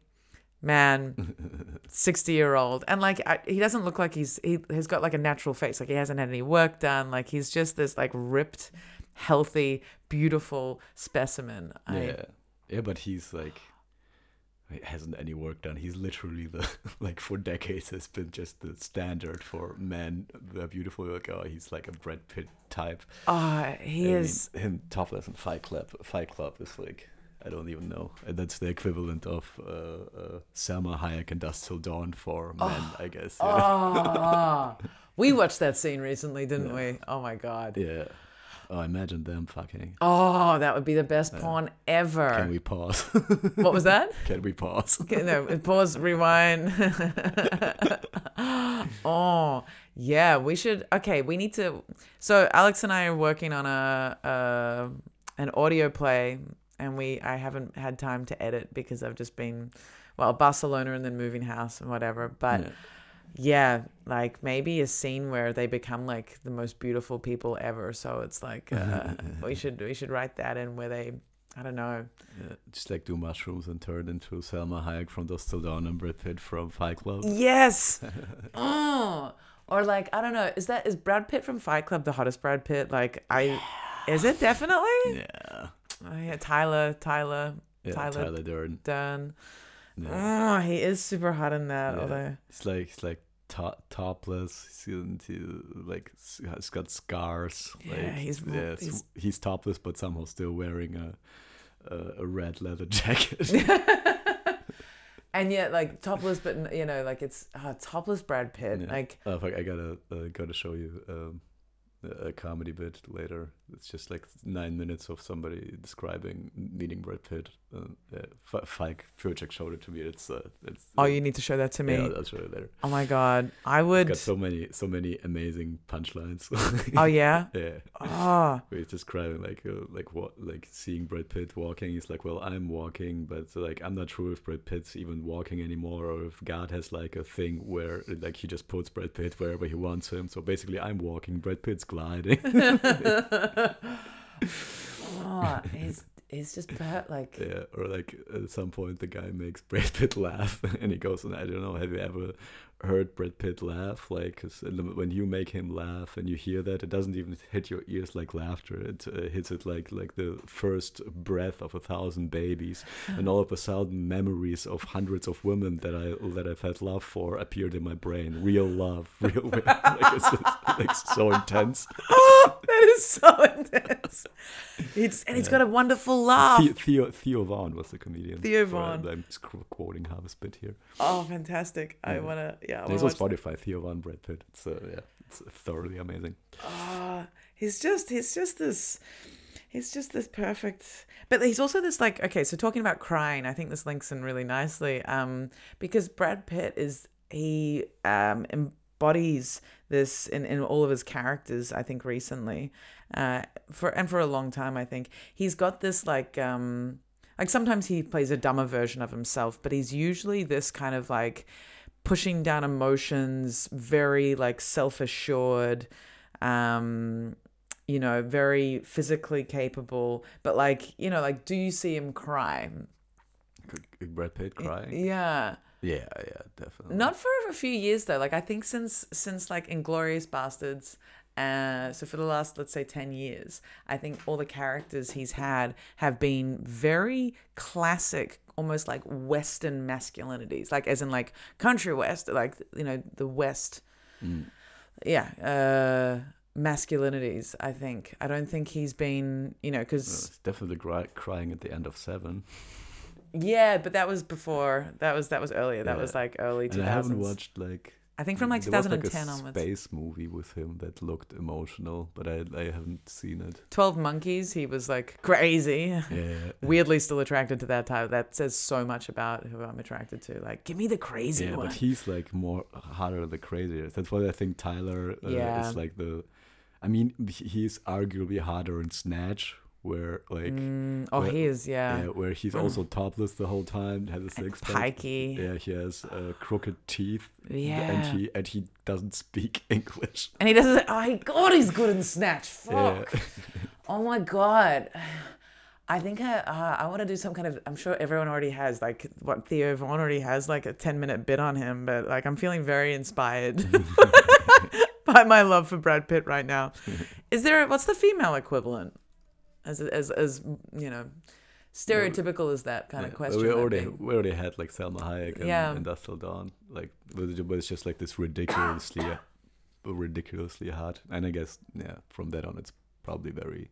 Speaker 1: man <laughs> 60 year old and like I, he doesn't look like he's he has got like a natural face like he hasn't had any work done like he's just this like ripped healthy beautiful specimen I,
Speaker 2: Yeah, yeah, but he's like he hasn't any work done. He's literally the <laughs> like for decades has been just the standard for men. They're beautiful. Like oh, he's like a Brad Pitt type.
Speaker 1: oh he
Speaker 2: I
Speaker 1: is
Speaker 2: mean, him topless in Fight Club. Fight Club is like I don't even know. And that's the equivalent of uh, uh, Salma Hayek and Dusk Till Dawn for men, I guess. Yeah.
Speaker 1: oh <laughs> we watched that scene recently didn't we oh my god
Speaker 2: yeah. Oh, imagine them fucking.
Speaker 1: Oh, that would be the best porn ever.
Speaker 2: Can we pause? <laughs>
Speaker 1: What was that? <laughs>
Speaker 2: Can we pause? <laughs>
Speaker 1: Okay, no, pause, rewind. oh, yeah, we should. Okay, we need to. So Alex and I are working on a, a an audio play, and we I haven't had time to edit because I've just been, well, Barcelona and then moving house and whatever. But
Speaker 2: Yeah.
Speaker 1: Yeah, like maybe a scene where they become like the most beautiful people ever. So it's like uh, <laughs> we should we should write that in where they. I don't know.
Speaker 2: Yeah, just like do mushrooms and turn into Salma Hayek from Dusk Till Dawn and Brad Pitt from Fight Club.
Speaker 1: Yes. <laughs> oh. Or like I don't know. Is that is Brad Pitt from Fight Club the hottest Brad Pitt? Like I, is it definitely?
Speaker 2: Yeah.
Speaker 1: Oh, yeah, Tyler, Tyler,
Speaker 2: Yeah,
Speaker 1: Tyler-
Speaker 2: Tyler, Durden.
Speaker 1: Dunn.
Speaker 2: Yeah.
Speaker 1: Oh, he is super hot in that.
Speaker 2: Yeah.
Speaker 1: Although
Speaker 2: It's like it's like to- topless. He's into like he's got scars.
Speaker 1: Yeah,
Speaker 2: like,
Speaker 1: he's
Speaker 2: yeah,
Speaker 1: he's-
Speaker 2: he's, topless, but somehow still wearing a a, a red leather <laughs> jacket. <laughs>
Speaker 1: and yet like topless, but you know like it's uh, topless Brad Pitt.
Speaker 2: Yeah.
Speaker 1: Like
Speaker 2: oh, fuck, I gotta uh, gotta show you um, a comedy bit later. It's just like nine minutes of somebody describing meeting Brad Pitt. Uh, yeah, F- Fike showed it to me. It's uh, it's.
Speaker 1: oh, you need to show that to me.
Speaker 2: Yeah, I'll, show you later.
Speaker 1: Oh my god, I
Speaker 2: It's
Speaker 1: would.
Speaker 2: got so many so many amazing punchlines. <laughs>
Speaker 1: Oh yeah. <laughs>
Speaker 2: yeah.
Speaker 1: Oh.
Speaker 2: Where he's describing like uh, like what like seeing Brad Pitt walking. He's like, well, I'm walking, but like I'm not sure if Brad Pitt's even walking anymore, or if God has like a thing where like he just puts Brad Pitt wherever he wants him. So basically, I'm walking, Brad Pitt's gliding. <laughs>
Speaker 1: oh, he's he's just per- like
Speaker 2: yeah, or like at some point the guy makes Brad Pitt laugh, <laughs> and he goes, and I don't know, have you ever heard Brad Pitt laugh? Like, 'cause when you make him laugh and you hear that, it doesn't even hit your ears like laughter. It uh, hits it like like the first breath of a thousand babies, and all of a sudden, memories of hundreds of women that I that I've had love for appeared in my brain. Real love, <laughs> real like it's just, like so intense. <laughs>
Speaker 1: that is so intense. It's and he's got a wonderful laugh.
Speaker 2: Theo, Theo Theo Von was the comedian.
Speaker 1: Theo
Speaker 2: Von. I'm- I'm just quoting half a bit here.
Speaker 1: Oh, fantastic! I wanna, yeah,
Speaker 2: There's
Speaker 1: watch.
Speaker 2: Spotify, Theo Von Brad Pitt. It's uh, yeah, it's thoroughly amazing.
Speaker 1: Ah, he's just, he's just this, he's just this perfect. But he's also this like, okay, so talking about crying, I think this links in really nicely. Um, because Brad Pitt is he um embodies this in in all of his characters. I think recently, uh, for and for a long time, I think he's got this like um. Like sometimes he plays a dumber version of himself, but he's usually this kind of like pushing down emotions, very like self assured, um, you know, very physically capable. But like, you know, like, do you see him cry?
Speaker 2: Brad Pitt crying.
Speaker 1: Yeah.
Speaker 2: Yeah, yeah, definitely.
Speaker 1: Not for a few years though. Like I think since since like Inglourious Basterds, uh, so for the last let's say ten years, I think all the characters he's had have been very classic, almost like Western masculinities, like as in like country West, like you know the West.
Speaker 2: Mm.
Speaker 1: Yeah, uh, masculinities. I think I don't think he's been you know because
Speaker 2: it's definitely cry- crying at the end of Seven.
Speaker 1: yeah, but that was before. That was that was earlier. That
Speaker 2: Yeah.
Speaker 1: was like early two
Speaker 2: And I haven't watched like.
Speaker 1: I think from like
Speaker 2: there was,
Speaker 1: 2010
Speaker 2: like a
Speaker 1: onwards.
Speaker 2: space movie with him that looked emotional, but I I haven't seen it.
Speaker 1: 12 Monkeys, he was like crazy.
Speaker 2: Yeah.
Speaker 1: Weirdly still attracted to that type. That says so much about who I'm attracted to. Like, give me the crazy
Speaker 2: Yeah,
Speaker 1: one.
Speaker 2: but he's like more harder than the crazier. That's why I think Tyler uh,
Speaker 1: Yeah.
Speaker 2: is like the. I mean, he's arguably harder in Snatch, where like
Speaker 1: Mm, oh,
Speaker 2: where-
Speaker 1: he is, yeah.
Speaker 2: yeah, where he's also topless the whole time, has a six pack. Yeah, he has uh, crooked teeth.
Speaker 1: Yeah.
Speaker 2: and he and he doesn't speak <laughs> English.
Speaker 1: And he doesn't. Oh, he, God, he's good in Snatch.
Speaker 2: Yeah.
Speaker 1: Fuck. Oh my God. <sighs> I think I uh, I want to do some kind of. I'm sure everyone already has like what Theo Von already has like a 10 minute bit on him, but like I'm feeling very inspired <laughs> <laughs> by my love for Brad Pitt right now. Is there what's the female equivalent? As as as you know, stereotypical as that kind
Speaker 2: Yeah,
Speaker 1: of question.
Speaker 2: We already we already had like Salma Hayek and
Speaker 1: Yeah.
Speaker 2: Dusk Till Dawn, like but it's just like this ridiculously, <coughs> ridiculously hot. And I guess yeah, from that on, it's probably very.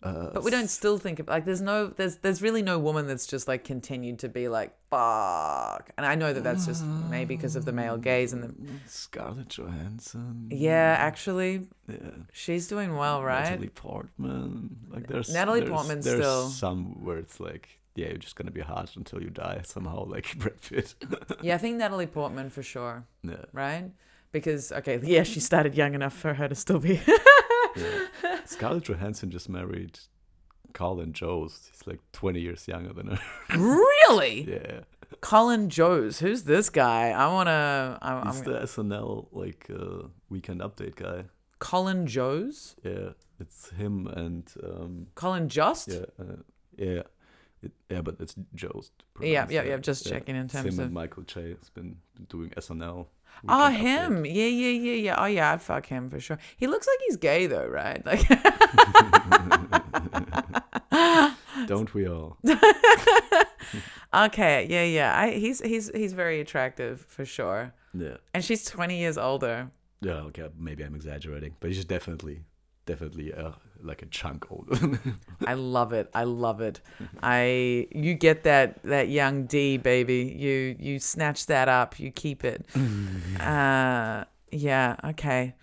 Speaker 2: Uh,
Speaker 1: But we don't still think of like there's no there's there's really no woman that's just like continued to be like fuck and I know that that's just maybe because of the male gaze and the
Speaker 2: Scarlett Johansson.
Speaker 1: yeah actually
Speaker 2: Yeah.
Speaker 1: she's doing well right
Speaker 2: Natalie Portman. Like there's
Speaker 1: Natalie
Speaker 2: there's,
Speaker 1: Portman's
Speaker 2: there's
Speaker 1: still-
Speaker 2: some where it's like yeah, you're just gonna be hot until you die somehow, <laughs> like Brad Pitt. <laughs>
Speaker 1: yeah I think Natalie Portman for sure
Speaker 2: yeah.
Speaker 1: right because okay yeah she started young enough for her to still be <laughs>
Speaker 2: yeah. Scarlett Johansson just married Colin Jost. He's like 20 years younger than her.
Speaker 1: really <laughs>
Speaker 2: yeah.
Speaker 1: Colin Jost who's this guy I want to I'm,
Speaker 2: He's
Speaker 1: I'm
Speaker 2: the SNL like uh, weekend update guy.
Speaker 1: Colin Jost
Speaker 2: Yeah. It's him and um
Speaker 1: Colin Just
Speaker 2: yeah uh, yeah. It, yeah, but it's Jost.
Speaker 1: yeah yeah yeah just
Speaker 2: yeah.
Speaker 1: checking in terms
Speaker 2: him
Speaker 1: of
Speaker 2: and Michael Che has been doing SNL.
Speaker 1: Oh, him. Yeah, yeah, yeah, yeah. Oh, yeah, I'd fuck him for sure. He looks like he's gay, though, right? Like, <laughs> <laughs>
Speaker 2: Don't we all? <laughs>
Speaker 1: okay, yeah, yeah. I, he's he's he's very attractive for sure.
Speaker 2: Yeah.
Speaker 1: And she's twenty years older.
Speaker 2: Yeah, okay, maybe I'm exaggerating, but he's definitely, definitely uh, like a chunk older. <laughs>
Speaker 1: I love it. I love it. I you get that that young D baby. You you snatch that up. You keep it. <laughs> uh, yeah. Okay.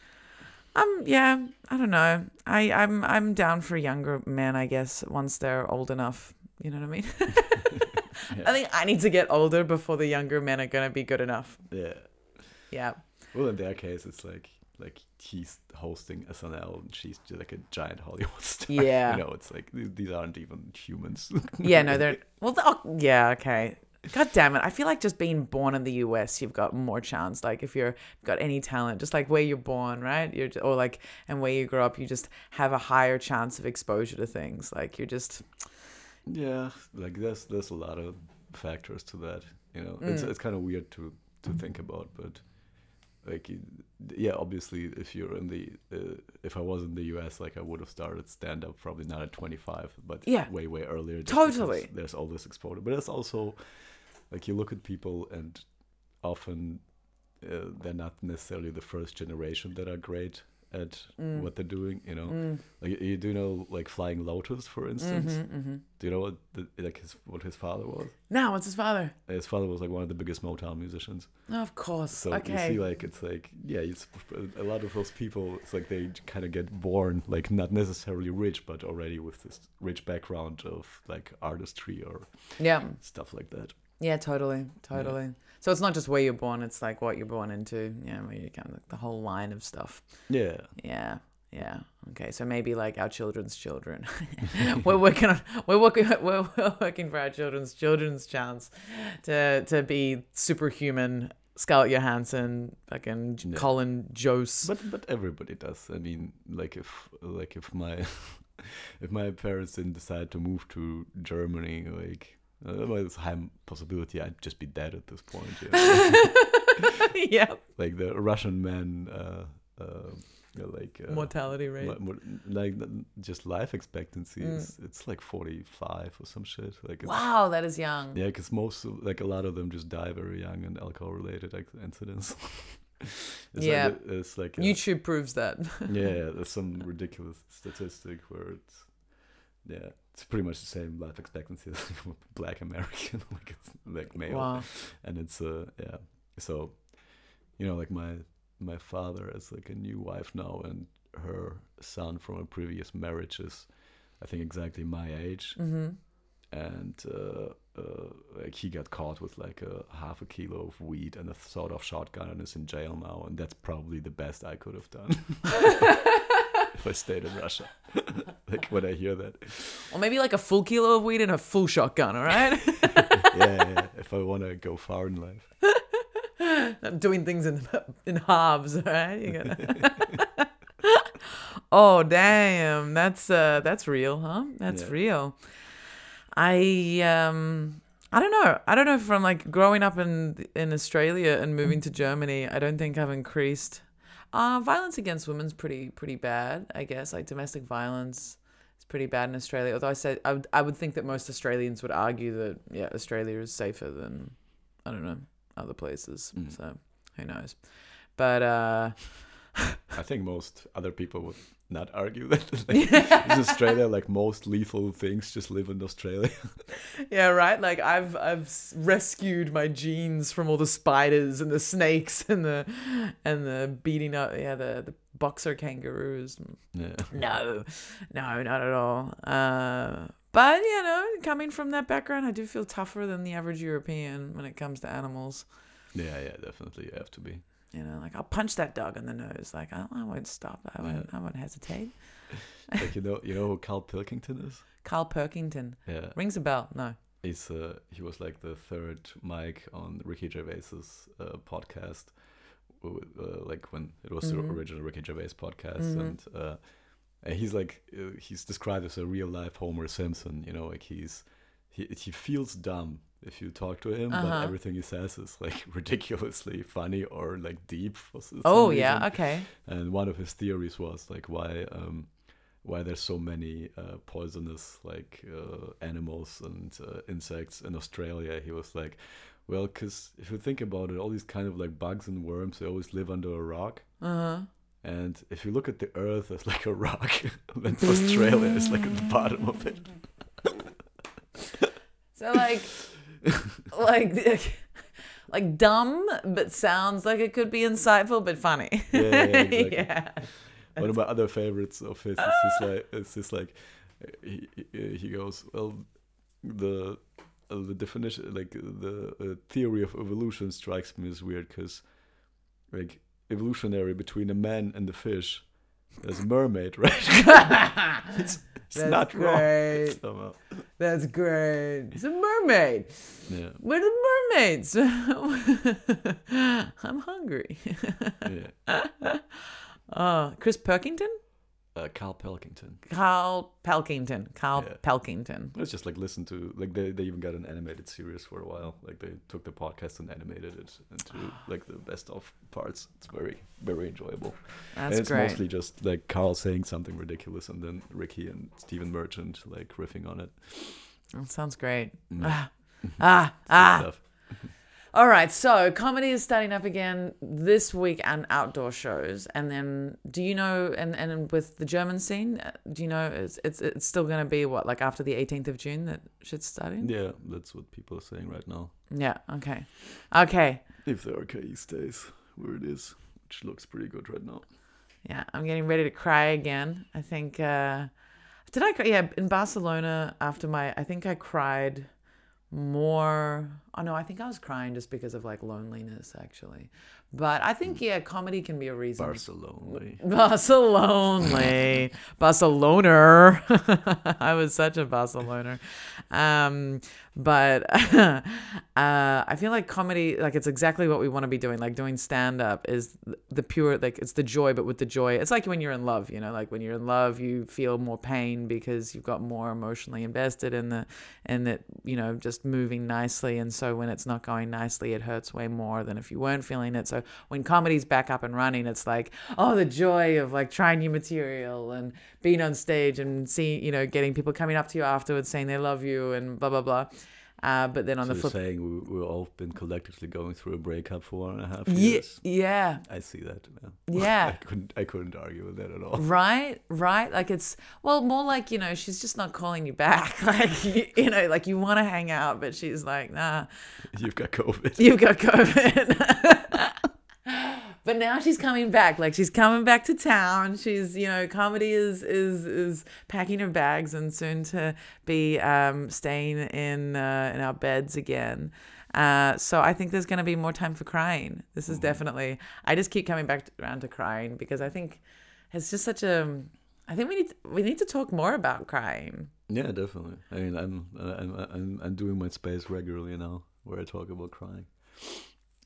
Speaker 1: Um. Yeah. I don't know. I I'm I'm down for younger men. I guess once they're old enough. You know what I mean? <laughs> I think I need to get older before the younger men are gonna be good enough.
Speaker 2: yeah.
Speaker 1: Yeah.
Speaker 2: Well, in their case, it's like like he's hosting SNL and she's just like a giant Hollywood <laughs> star.
Speaker 1: Yeah.
Speaker 2: you know, it's like these aren't even humans. <laughs>
Speaker 1: Yeah. No, they're well. Oh, yeah. Okay. God damn it! I feel like just being born in the U.S., you've got more chance. Like if you're got any talent, just like where you're born, right? You're ju- or like and where you grow up, you just have a higher chance of exposure to things. Like you're just
Speaker 2: yeah, like there's there's a lot of factors to that. You know, it's
Speaker 1: Mm.
Speaker 2: it's kind of weird to to think about, but like yeah, obviously, if you're in the uh, if I was in the U.S., like I would have started stand up probably not at 25, but
Speaker 1: Yeah.
Speaker 2: way way earlier.
Speaker 1: Totally.
Speaker 2: there's all this exposure, but it's also like you look at people and often uh, they're not necessarily the first generation that are great at
Speaker 1: Mm.
Speaker 2: what they're doing. You know,
Speaker 1: mm,
Speaker 2: like you do know like Flying Lotus, for instance.
Speaker 1: mhm, mhm.
Speaker 2: Do you know what the, like his what his father was?
Speaker 1: Now, what's his father?
Speaker 2: His father was like one of the biggest Motown musicians.
Speaker 1: Oh, of course.
Speaker 2: So
Speaker 1: okay.
Speaker 2: you see, like it's like yeah, it's a lot of those people. It's like they kind of get born like not necessarily rich, but already with this rich background of like artistry or
Speaker 1: yeah.
Speaker 2: stuff like that.
Speaker 1: Yeah. Totally. Totally. So it's not just where you're born; it's like what you're born into. Yeah, where you kind of the whole line of stuff.
Speaker 2: Yeah,
Speaker 1: Yeah. Yeah. Okay. So maybe like our children's children. <laughs> <laughs> we're working on. We're working. We're, <laughs> we're working for our children's children's chance to to be superhuman. Scarlett Johansson, fucking
Speaker 2: Yeah.
Speaker 1: Colin Jost.
Speaker 2: but but everybody does. I mean, like if like if my if my parents didn't decide to move to Germany, like uh, well, it's a high possibility I'd just be dead at this point. You know?
Speaker 1: yeah. <laughs>
Speaker 2: like the Russian men, uh, uh, like uh,
Speaker 1: Mortality rate.
Speaker 2: mo- mo- like just life expectancy
Speaker 1: Mm.
Speaker 2: is it's like forty five or some shit. Like
Speaker 1: Wow, that is young.
Speaker 2: yeah, because most of, like a lot of them just die very young in alcohol related incidents. it's
Speaker 1: Yeah.
Speaker 2: like, it's like a-
Speaker 1: YouTube proves that.
Speaker 2: yeah, <laughs> there's some ridiculous statistic where it's yeah, it's pretty much the same life expectancy <laughs> as a black American, <laughs> like it's like male
Speaker 1: Wow.
Speaker 2: and it's uh yeah so you know like my my father has like a new wife now and her son from a previous marriage is i think exactly my age
Speaker 1: Mm-hmm.
Speaker 2: and uh, uh like he got caught with like a half a kilo of weed and a sort of shotgun and is in jail now and that's probably the best i could have done <laughs> <laughs> if I stayed in Russia. <laughs> like when I hear that.
Speaker 1: Or maybe like a full kilo of weed and a full shotgun, all right? <laughs>
Speaker 2: Yeah, yeah. If I want to go far in life.
Speaker 1: I'm Doing things in in halves, all right? You gotta... oh damn, that's uh that's real, huh? That's
Speaker 2: Yeah.
Speaker 1: real. I um I don't know. I don't know from like growing up in in Australia and moving to Germany, I don't think I've increased uh violence against women's pretty pretty bad, I guess. Like domestic violence is pretty bad in Australia. Although I said I would, I would think that most Australians would argue that yeah, Australia is safer than I don't know, other places.
Speaker 2: Mm.
Speaker 1: So who knows. But uh <laughs>
Speaker 2: I think most other people would not argue that. <laughs> like, in Australia, like most lethal things just live in Australia. <laughs>
Speaker 1: Yeah, right. Like I've I've rescued my genes from all the spiders and the snakes and the and the beating up. Yeah, the the boxer kangaroos.
Speaker 2: yeah.
Speaker 1: No, no, not at all. Uh, but you know, coming from that background, I do feel tougher than the average European when it comes to animals.
Speaker 2: Yeah, yeah, definitely. You have to be.
Speaker 1: You know, like I'll punch that dog in the nose. Like I, I won't stop. I won't. I won't hesitate. <laughs>
Speaker 2: Like you know, you know who Carl Pilkington is?
Speaker 1: Carl Perkington
Speaker 2: Yeah,
Speaker 1: rings a bell. No.
Speaker 2: he's uh, he was like the third mic on Ricky Gervais's uh, podcast, uh, like when it was
Speaker 1: Mhm.
Speaker 2: the original Ricky Gervais podcast,
Speaker 1: Mhm.
Speaker 2: and uh, and he's like uh, he's described as a real life Homer Simpson. You know, like he's he he feels dumb if you talk to him, but
Speaker 1: Uh-huh.
Speaker 2: everything he says is like <laughs> ridiculously funny or like deep. For
Speaker 1: Oh
Speaker 2: reason.
Speaker 1: yeah. Okay.
Speaker 2: And one of his theories was like why um, why there's so many uh, poisonous like uh, animals and uh, insects in Australia. He was like, well, because if you think about it, all these kind of like bugs and worms they always live under a rock.
Speaker 1: Uh huh.
Speaker 2: And if you look at the Earth as like a rock, <laughs> then Australia is like at the bottom of it. <laughs>
Speaker 1: So like, like, <laughs> like dumb, but sounds like it could be insightful, but funny.
Speaker 2: Yeah, yeah, <laughs> exactly.
Speaker 1: Yeah.
Speaker 2: One of my other favorites of his is just like it's like he he he goes well the uh, the definition like the uh, theory of evolution strikes me as weird because like evolutionary between a man and a fish there's a mermaid <laughs> right <laughs> it's
Speaker 1: That's
Speaker 2: not wrong
Speaker 1: great.
Speaker 2: somehow
Speaker 1: That's great. It's a mermaid.
Speaker 2: yeah
Speaker 1: Where the mermaids? <laughs> I'm hungry.
Speaker 2: yeah
Speaker 1: Oh, Chris Perkington?
Speaker 2: Uh, Carl Pilkington
Speaker 1: Carl Pelkington. Carl
Speaker 2: Yeah.
Speaker 1: Pelkington.
Speaker 2: Let's just like listen to like they, they even got an animated series for a while. Like they took the podcast and animated it into like the best of parts. It's very very enjoyable.
Speaker 1: That's
Speaker 2: and it's
Speaker 1: great.
Speaker 2: mostly just like Carl saying something ridiculous and then Ricky and Stephen Merchant like riffing on it.
Speaker 1: That sounds great.
Speaker 2: Mm.
Speaker 1: Ah, ah, ah.
Speaker 2: stuff.
Speaker 1: All right, so comedy is starting up again this week and outdoor shows. And then, do you know? And and with the German scene, uh, do you know? It's it's, it's still going to be what like after the 18th of June that shit's starting.
Speaker 2: Yeah, that's what people are saying right now.
Speaker 1: Yeah. Okay. Okay.
Speaker 2: If the RKE stays where it is, which looks pretty good right now.
Speaker 1: Yeah, I'm getting ready to cry again. I think. uh Did I? cry? Yeah, in Barcelona after my. I think I cried more. Oh no, I think I was crying just because of like loneliness actually. But I think yeah, comedy can be a reason. <laughs>
Speaker 2: Barcelona.
Speaker 1: Barcelona, <laughs> Barcelona. I was such a Barcelona, um, but <laughs> uh, I feel like comedy, like it's exactly what we want to be doing. Like doing stand up is the pure, like it's the joy, but with the joy. It's like when you're in love, you know, like when you're in love, you feel more pain because you've got more emotionally invested in the, in it, you know, just moving nicely. And so when it's not going nicely, it hurts way more than if you weren't feeling it. So when comedy's back up and running, it's like, oh, the joy of like trying new material and being on stage and seeing, you know, getting people coming up to you afterwards saying they love you and blah, blah, blah. Uh, but then on
Speaker 2: so
Speaker 1: the flip,
Speaker 2: saying we, we've all been collectively going through a breakup for one and a half years.
Speaker 1: yeah,
Speaker 2: I see that. Yeah.
Speaker 1: Yeah. <laughs>
Speaker 2: I couldn't. I couldn't argue with that at all.
Speaker 1: right, right. Like it's, well, more like, you know, she's just not calling you back. <laughs> Like, you, you know, like you want to hang out, but she's like, nah, <laughs>
Speaker 2: You've got COVID.
Speaker 1: you've got COVID. But now she's coming back. Like she's coming back to town. She's, you know, comedy is is is packing her bags and soon to be um, staying in uh, in our beds again. Uh, so I think there's going to be more time for crying. This is definitely. I just keep coming back around to crying because I think it's just such a I think we need to, we need to talk more about crying.
Speaker 2: Yeah, definitely. I mean, I'm I'm I'm I'm doing my space regularly now, where I talk about crying.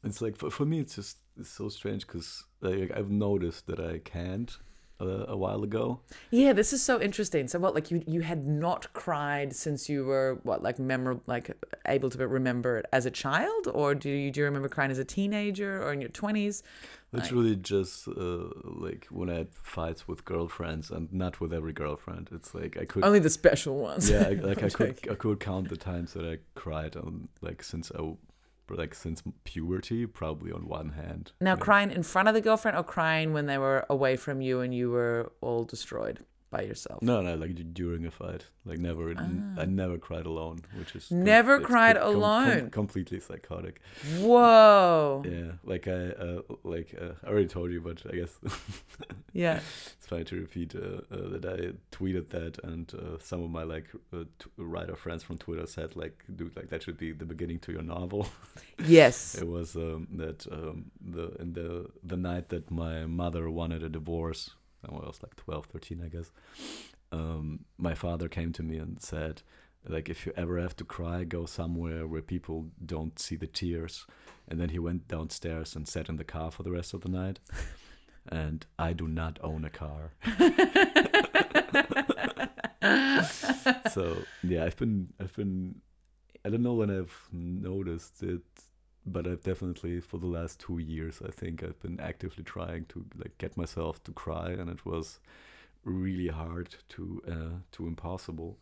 Speaker 2: It's like for, for me, it's just it's so strange because like I've noticed that I can't uh, a while ago.
Speaker 1: Yeah, this is so interesting. So what, like you you had not cried since you were what, like memorable, like able to remember it as a child, or do you do you remember crying as a teenager or in your twenties?
Speaker 2: Literally just uh, like when I had fights with girlfriends, and not with every girlfriend. It's like I could
Speaker 1: only the special ones.
Speaker 2: Yeah, I, like <laughs> I could I could count the times that I cried on like since I like since puberty, probably on one hand.
Speaker 1: Now, yeah. crying in front of the girlfriend or crying when they were away from you and you were all destroyed? By yourself.
Speaker 2: No, no, like during a fight. Like never, ah. I never cried alone, which is
Speaker 1: never cried com- alone. Com-
Speaker 2: completely psychotic.
Speaker 1: Whoa.
Speaker 2: Yeah, like I, uh, like uh, I already told you, but I guess. <laughs>
Speaker 1: yeah.
Speaker 2: It's funny to repeat uh, uh, that I tweeted that, and uh, some of my like uh, t- writer friends from Twitter said like, "Dude, like that should be the beginning to your novel." <laughs>
Speaker 1: Yes.
Speaker 2: it was um, that um, the in the the night that my mother wanted a divorce I was like 12, 13, I guess. Um, my father came to me and said, like, if you ever have to cry, go somewhere where people don't see the tears. And then he went downstairs and sat in the car for the rest of the night. and I do not own a car. <laughs> so yeah, I've been, I've been, I don't know when I've noticed it but I've definitely for the last two years I think I've been actively trying to like get myself to cry and it was really hard to uh, to impossible.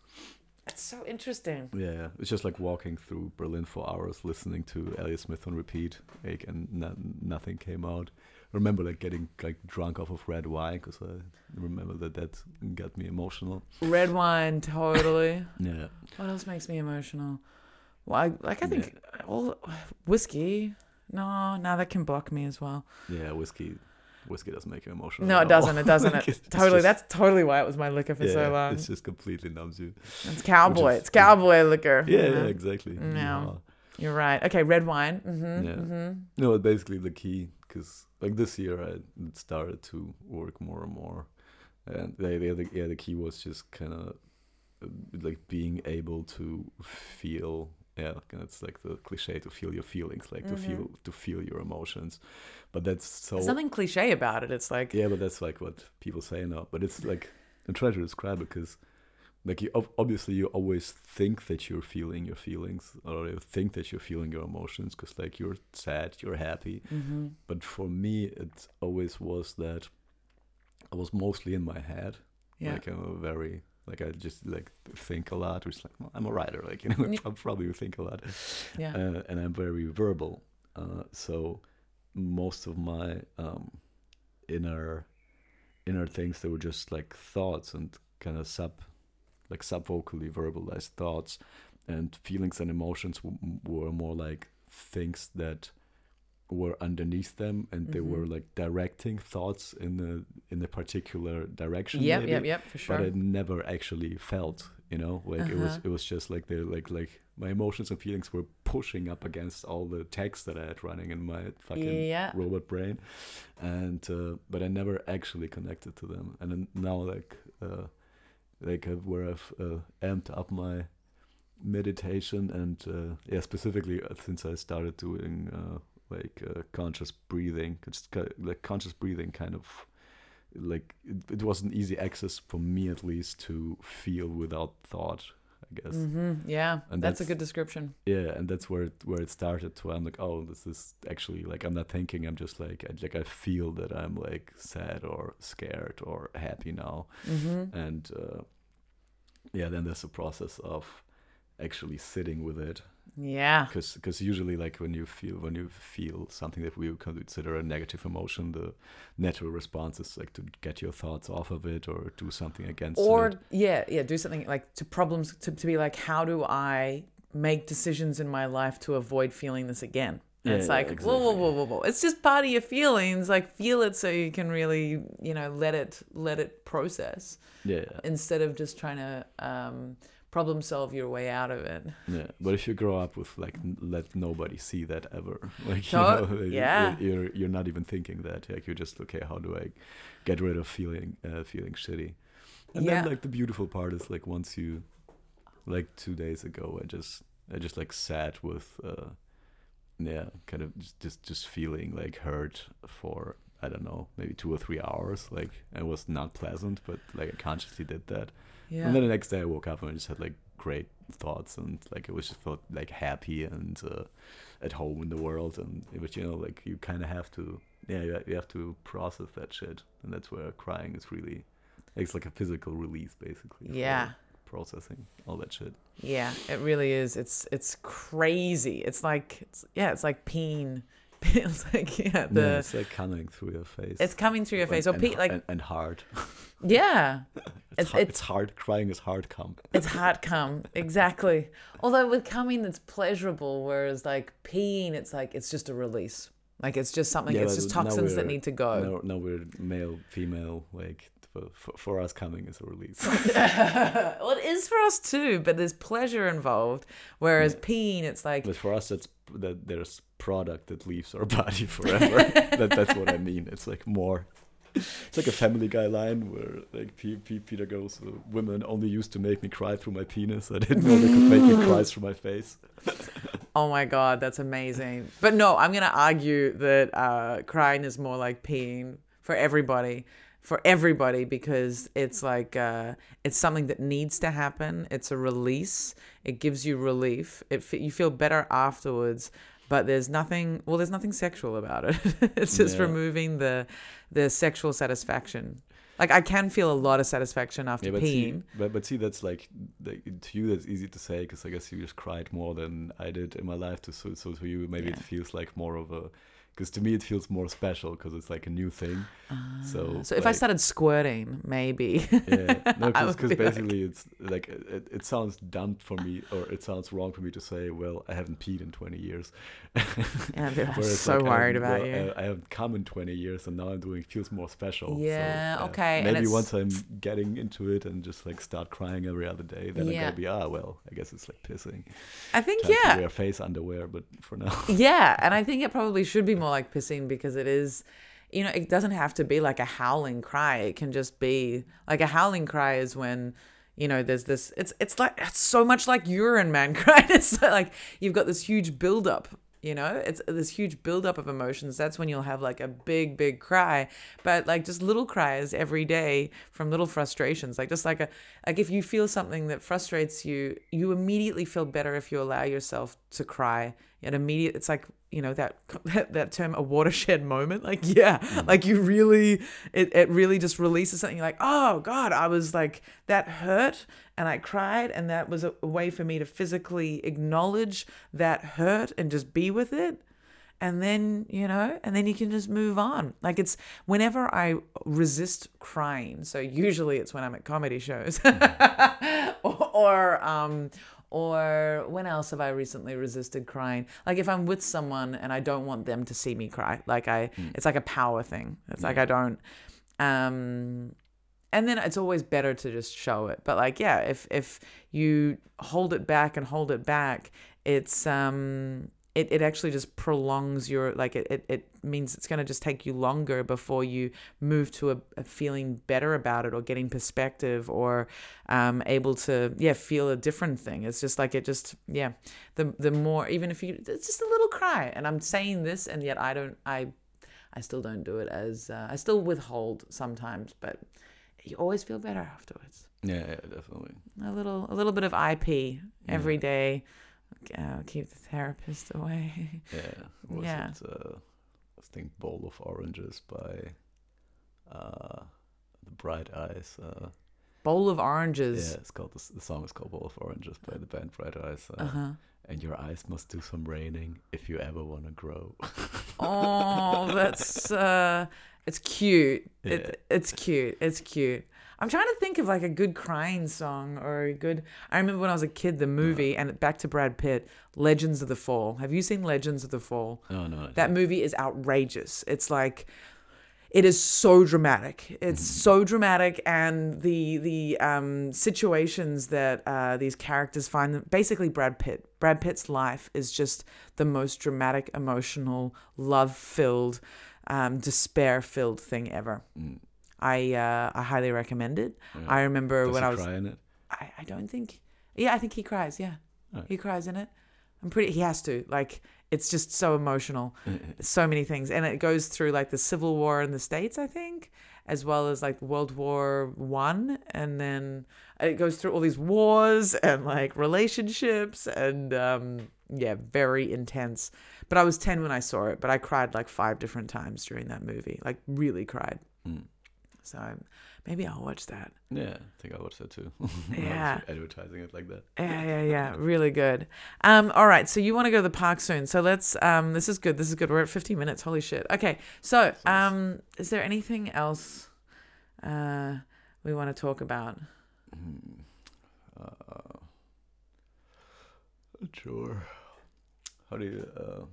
Speaker 1: It's so interesting.
Speaker 2: Yeah, it's just like walking through Berlin for hours listening to Elliott Smith on repeat, like, and no, nothing came out. I remember like getting like drunk off of red wine because I remember that that got me emotional.
Speaker 1: Red wine, totally. <laughs>
Speaker 2: yeah.
Speaker 1: What else makes me emotional? Well, I, like I think yeah. all whiskey. No, now that can block me as well.
Speaker 2: Yeah, whiskey. Whiskey doesn't make you emotional.
Speaker 1: No, it doesn't. It <laughs> doesn't. like it, totally. Just, that's totally why it was my liquor for
Speaker 2: yeah,
Speaker 1: so long.
Speaker 2: It's just completely numbs you.
Speaker 1: It's cowboy. Is, it's cowboy liquor.
Speaker 2: Yeah, yeah, exactly.
Speaker 1: No, yeah. you're right. Okay, red wine. Mm-hmm,
Speaker 2: yeah.
Speaker 1: Mm-hmm.
Speaker 2: No, basically the key because like this year I started to work more and more, and the the, yeah the key was just kind of like being able to feel yeah it's like the cliche to feel your feelings like mm-hmm. to feel to feel your emotions but that's so
Speaker 1: there's nothing cliche about it it's like
Speaker 2: yeah but that's like what people say now but it's like i'm trying to describe it because like you obviously you always think that you're feeling your feelings or you think that you're feeling your emotions because like you're sad you're happy
Speaker 1: mm-hmm.
Speaker 2: but for me it always was that i was mostly in my head
Speaker 1: yeah.
Speaker 2: like i'm a very like I just like think a lot. Which like well, I'm a writer, like <laughs> you know, I probably think a lot.
Speaker 1: Yeah.
Speaker 2: Uh, and I'm very verbal, uh, so most of my um, inner inner things they were just like thoughts and kind of sub like subvocally verbalized thoughts and feelings and emotions w- were more like things that were underneath them and mm-hmm. they were like directing thoughts in a in a particular direction
Speaker 1: yep maybe, yep yep for sure
Speaker 2: but i never actually felt you know like uh-huh. it was uh-huh. it was just like they're like like my emotions and feelings were pushing up against all the text that i had running in my fucking
Speaker 1: yeah.
Speaker 2: robot brain and uh, but i never actually connected to them and then now like uh like uh, where i've uh, amped up my meditation and uh, yeah specifically uh, since i started doing uh, like uh, conscious breathing. It's like conscious breathing kind of like it, it was an easy access for me at least to feel without thought. I guess.
Speaker 1: Mm-hmm. Yeah, and that's, that's, a good description.
Speaker 2: Yeah, and that's where it, where it started. To I'm like, oh, this is actually like I'm not thinking. I'm just like I, like I feel that I'm like sad or scared or happy now,
Speaker 1: mm-hmm.
Speaker 2: and uh, yeah, then there's a process of actually sitting with it
Speaker 1: yeah
Speaker 2: because because usually like when you feel when you feel something that we would consider a negative emotion the natural response is like to get your thoughts off of it or do something against
Speaker 1: or
Speaker 2: it.
Speaker 1: Or yeah yeah do something like to problems to, to be like how do i make decisions in my life to avoid feeling this again and yeah, it's like, yeah, exactly. whoa, whoa, whoa, whoa, whoa. It's just part of your feelings. Like, feel it so you can really, you know, let it, let it process.
Speaker 2: Yeah.
Speaker 1: Instead of just trying to, um, problem solve your way out of it.
Speaker 2: Yeah, but if you grow up with like let nobody see that ever, <laughs> like
Speaker 1: so, you know, yeah,
Speaker 2: you're you're not even thinking that. Like you're just okay. How do I get rid of feeling uh, feeling shitty? And
Speaker 1: Yeah.
Speaker 2: then like the beautiful part is like once you, like two days ago, I just I just like sat with, uh, yeah, kind of just just, just feeling like hurt for I don't know maybe two or three hours. Like it was not pleasant, but like I consciously did that.
Speaker 1: Yeah.
Speaker 2: And then the next day I woke up and I just had like great thoughts and like it was just felt like happy and uh, at home in the world and it was you know like you kind of have to yeah you, you have to process that shit and that's where crying is really it's like a physical release basically
Speaker 1: Yeah.
Speaker 2: processing all that shit
Speaker 1: Yeah, it really is. It's it's crazy. It's like it's, yeah, it's like peeing. <laughs> It's like yeah, the
Speaker 2: yeah, it's like coming through your face
Speaker 1: it's coming through your face. Or
Speaker 2: and,
Speaker 1: pe- like
Speaker 2: and, and hard <laughs>
Speaker 1: yeah,
Speaker 2: it's,
Speaker 1: It's-
Speaker 2: hard,
Speaker 1: it's-
Speaker 2: it's hard crying is hard come <laughs>
Speaker 1: it's hard come exactly. Although with coming, it's pleasurable, whereas like peeing, it's like it's just a release. Like it's just something.
Speaker 2: Yeah,
Speaker 1: it's just toxins that need to go.
Speaker 2: no, no we're male female like for, for, for us coming is a release <laughs> <laughs>
Speaker 1: well, it is for us too, but there's pleasure involved. Whereas peeing, it's like
Speaker 2: But for us, it's that there's product that leaves our <laughs> body forever. that that's what I mean. It's like more. It's like a Family Guy line where like P- P- Peter goes, "Uh, "Women only used to make me cry through my penis. I didn't know they could make me cry through my face."
Speaker 1: Oh my god, that's amazing. But no, I'm gonna argue that uh, crying is more like peeing for everybody, for everybody, because it's like uh, it's something that needs to happen. It's a release. It gives you relief. It you feel better afterwards. But there's nothing. Well, there's nothing sexual about it. <laughs> it's just
Speaker 2: Yeah.
Speaker 1: removing the the sexual satisfaction. Like I can feel a lot of satisfaction after
Speaker 2: Yeah, but
Speaker 1: peeing.
Speaker 2: see, but, but see, that's like, like to you, that's easy to say because I guess you just cried more than I did in my life. To so, so to you, maybe it feels like more of a, because to me it feels more special because it's like a new thing. so,
Speaker 1: So if I started squirting, maybe.
Speaker 2: yeah no <laughs> because
Speaker 1: be like-
Speaker 2: basically it's like it, it sounds dumb for me or it sounds wrong for me to say well i haven't peed in 20 years
Speaker 1: Yeah, I'm <laughs> so
Speaker 2: like,
Speaker 1: worried
Speaker 2: haven't-
Speaker 1: about
Speaker 2: well,
Speaker 1: you.
Speaker 2: I, I haven't come in 20 years and now i'm doing feels more special So,
Speaker 1: Yeah,
Speaker 2: uh,
Speaker 1: okay,
Speaker 2: maybe once i'm getting into it and just like start crying every other day then i'm
Speaker 1: Yeah.
Speaker 2: gonna be ah well i guess it's like pissing
Speaker 1: I think
Speaker 2: Time to
Speaker 1: yeah,
Speaker 2: wear face underwear but for now
Speaker 1: yeah, and I <laughs> think it probably should be more like pissing because it is, you know, it doesn't have to be like a howling cry. It can just be like a howling cry is when. You know, there's this. It's it's like it's so much like urine, man. <laughs> Crying. It's like you've got this huge buildup. You know, it's this huge buildup of emotions. That's when you'll have like a big, big cry. But like just little cries every day from little frustrations. Like just like a like if you feel something that frustrates you, you immediately feel better if you allow yourself to cry. and immediate. It's like you know that <laughs> that, that term a watershed moment. Like <laughs> yeah, mm. like you really it it really just releases something. You're like oh god, I was like that hurt and I cried and that was a, way for me to physically acknowledge that hurt and just be with it. And then you know and then you can just move on. Like it's whenever i resist crying so usually it's when i'm at comedy shows. <laughs> Or, or um or when else have i recently resisted crying? Like if i'm with someone and i don't want them to see me cry like i it's like a power thing. It's like i don't um and then it's always better to just show it. But like yeah if if you hold it back and hold it back it's um it, it actually just prolongs your like it, it, it means it's going to just take you longer before you move to a, a feeling better about it or getting perspective or um, able to yeah feel a different thing. It's just like it just yeah the the more even if you it's just a little cry. And i'm saying this and yet i don't i i still don't do it as uh, i still withhold sometimes but you always feel better afterwards
Speaker 2: yeah, yeah definitely
Speaker 1: a little a little bit of ip every day uh, keep the therapist <laughs> away
Speaker 2: yeah was
Speaker 1: Yeah.
Speaker 2: it uh, i think bowl of oranges by uh the bright eyes uh
Speaker 1: bowl of oranges
Speaker 2: Yeah, it's called the, the song is called "Bowl of Oranges" by the band Bright Eyes. Uh,
Speaker 1: uh-huh
Speaker 2: And your eyes must do some raining if you ever want to grow. <laughs>
Speaker 1: oh that's uh it's cute.
Speaker 2: Yeah.
Speaker 1: it, it's cute. It's cute. I'm trying to think of like a good crying song or a good i remember when i was a kid the movie and back to brad pitt legends of the fall. Have you seen legends of the fall?
Speaker 2: No, no,
Speaker 1: that movie is outrageous. It's like it is so dramatic. It's so dramatic and the the um, situations that uh, these characters find them basically brad pitt. Brad pitt's life is just the most dramatic emotional love filled um, despair filled thing ever
Speaker 2: Mm.
Speaker 1: I uh, I highly recommend it.
Speaker 2: Yeah.
Speaker 1: I remember
Speaker 2: Does
Speaker 1: when
Speaker 2: he
Speaker 1: I was
Speaker 2: cry in it?
Speaker 1: I, I don't think yeah I think he cries yeah
Speaker 2: Right.
Speaker 1: he cries in it. I'm pretty he has to like it's just so emotional <laughs> so many things and it goes through like the civil war in the states i think as well as like world war one and then it goes through all these wars and like relationships and um yeah very intense but i was 10 when i saw it but i cried like five different times during that movie like really cried
Speaker 2: Mm.
Speaker 1: so maybe i'll watch that
Speaker 2: Yeah, I think I watched that too. When I was
Speaker 1: Yeah.
Speaker 2: advertising it like that.
Speaker 1: Yeah, yeah, yeah. Really good. Um, all right. So you want to go to the park soon. So let's um this is good. This is good. We're at 15 minutes. Holy shit. Okay. So um is there anything else uh we want to talk about?
Speaker 2: Hmm. Uh, sure. How do you? Uh,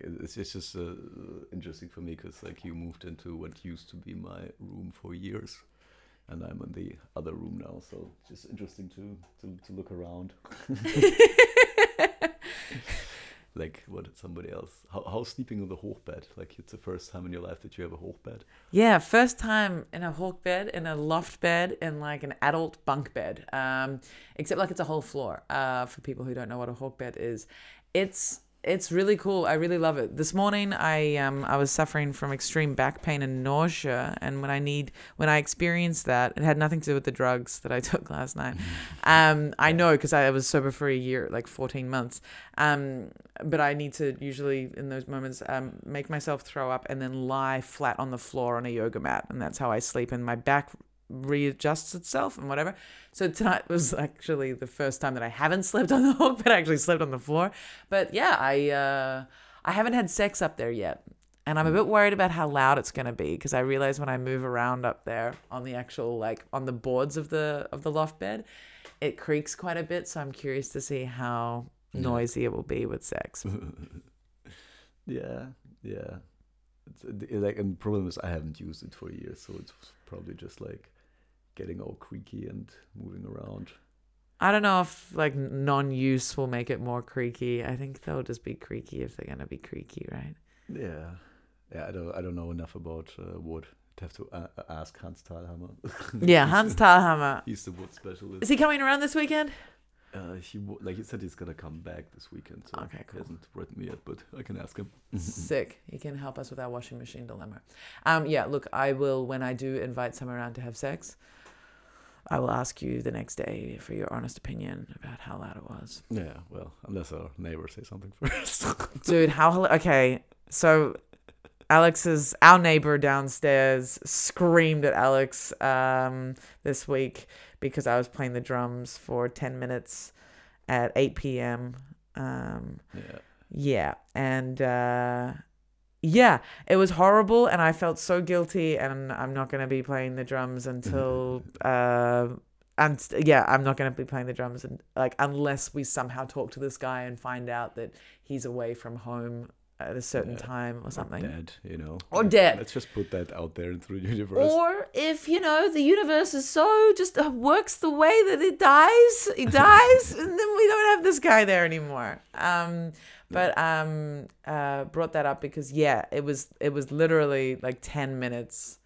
Speaker 2: it's it's just uh, interesting for me because like you moved into what used to be my room for years, and I'm in the other room now. So just interesting to to, to look around. <laughs> like what somebody else? How how's sleeping on the hochbed? Like it's the first time in your life that you have a hochbed.
Speaker 1: Yeah, first time in a hawk bed, in a loft bed, in like an adult bunk bed. Um, except like it's a whole floor. Uh, for people who don't know what a hawk bed is, it's it's really cool. I really love it. This morning, I um I was suffering from extreme back pain and nausea, and when I need when I experienced that, it had nothing to do with the drugs that I <laughs> took last night. <laughs> Um, I know because I was sober for a year, like fourteen months. Um, but I need to usually in those moments um make myself throw up and then lie flat on the floor on a yoga mat, and that's how I sleep. And my back readjusts itself and whatever. So tonight was actually the first time that I haven't slept on the <laughs> hook, but I actually slept on the floor. But yeah, I uh, I haven't had sex up there yet. And I'm a bit worried about how loud it's going to be because I realize when I move around up there on the actual like on the boards of the of the loft bed, it creaks quite a bit. So I'm curious to see how noisy it will be with sex. <laughs>
Speaker 2: Yeah, yeah. It's, like, and the problem is I haven't used it for years, so it's probably just like getting all creaky and moving around.
Speaker 1: I don't know if like non-use will make it more creaky. I think they'll just be creaky if they're gonna be creaky, right?
Speaker 2: Yeah, yeah. I don't, I don't know enough about uh, wood. I'd have to uh, ask Hans Thalhammer. <laughs>
Speaker 1: Yeah, Hans Thalhammer.
Speaker 2: He's the wood specialist.
Speaker 1: Is he coming around this weekend?
Speaker 2: Uh, he like he said he's gonna come back this weekend. So
Speaker 1: Okay, cool.
Speaker 2: He hasn't written me yet, but I can ask him. <laughs>
Speaker 1: Sick. He can help us with our washing machine dilemma. Um, yeah, look, I will when I do invite someone around to have sex. I will ask you the next day for your honest opinion about how loud it was.
Speaker 2: Yeah, well, unless our neighbors say something <laughs> first.
Speaker 1: Dude, how okay. So Alex's our neighbor downstairs screamed at Alex um this week because I was playing the drums for 10 minutes at 8 p.m. Um
Speaker 2: yeah.
Speaker 1: yeah, and uh yeah, it was horrible and I felt so guilty and I'm not going to be playing the drums until <laughs> uh and yeah, I'm not going to be playing the drums and like unless we somehow talk to this guy and find out that he's away from home at a certain
Speaker 2: Yeah.
Speaker 1: time or something.
Speaker 2: Dead, you know.
Speaker 1: Or dead.
Speaker 2: Let's just put that out there into the universe.
Speaker 1: Or if you know the universe is so just uh, works the way that it dies, it <laughs> dies, and then we don't have this guy there anymore. Um, but um, uh, brought that up because yeah, it was it was literally like ten minutes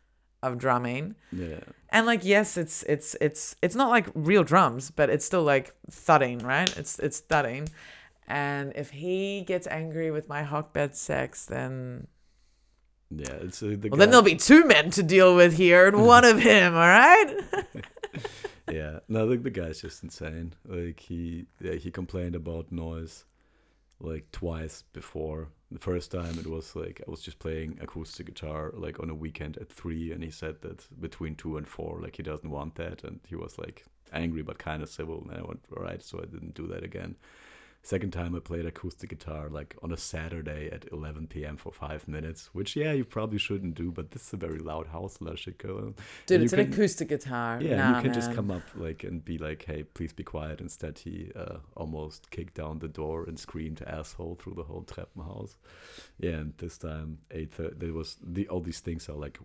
Speaker 1: of drumming,
Speaker 2: yeah.
Speaker 1: and like yes, it's it's it's it's not like real drums, but it's still like thudding, right? It's it's thudding. And if he gets angry with my hawkbed sex, then
Speaker 2: Yeah, it's uh, the
Speaker 1: well, then there'll be two men to deal with here and one of him, all right? <laughs>
Speaker 2: yeah no the, the guy's just insane like he yeah, he complained about noise like twice before. The first time it was like i was just playing acoustic guitar like on a weekend at three and he said that between two and four like he doesn't want that and he was like angry but kind of civil and i went all right so i didn't do that again second time i played acoustic guitar like on a saturday at 11 p.m for five minutes which yeah you probably shouldn't do but this is a very loud house a shit going on
Speaker 1: Dude, it's
Speaker 2: you
Speaker 1: an
Speaker 2: can-
Speaker 1: acoustic guitar.
Speaker 2: yeah,
Speaker 1: nah,
Speaker 2: you can just come up like and be like, "Hey, please be quiet." Instead, he uh, almost kicked down the door and screamed "asshole" through the whole Treppenhaus. Yeah, and this time, eight. There was the all these things are like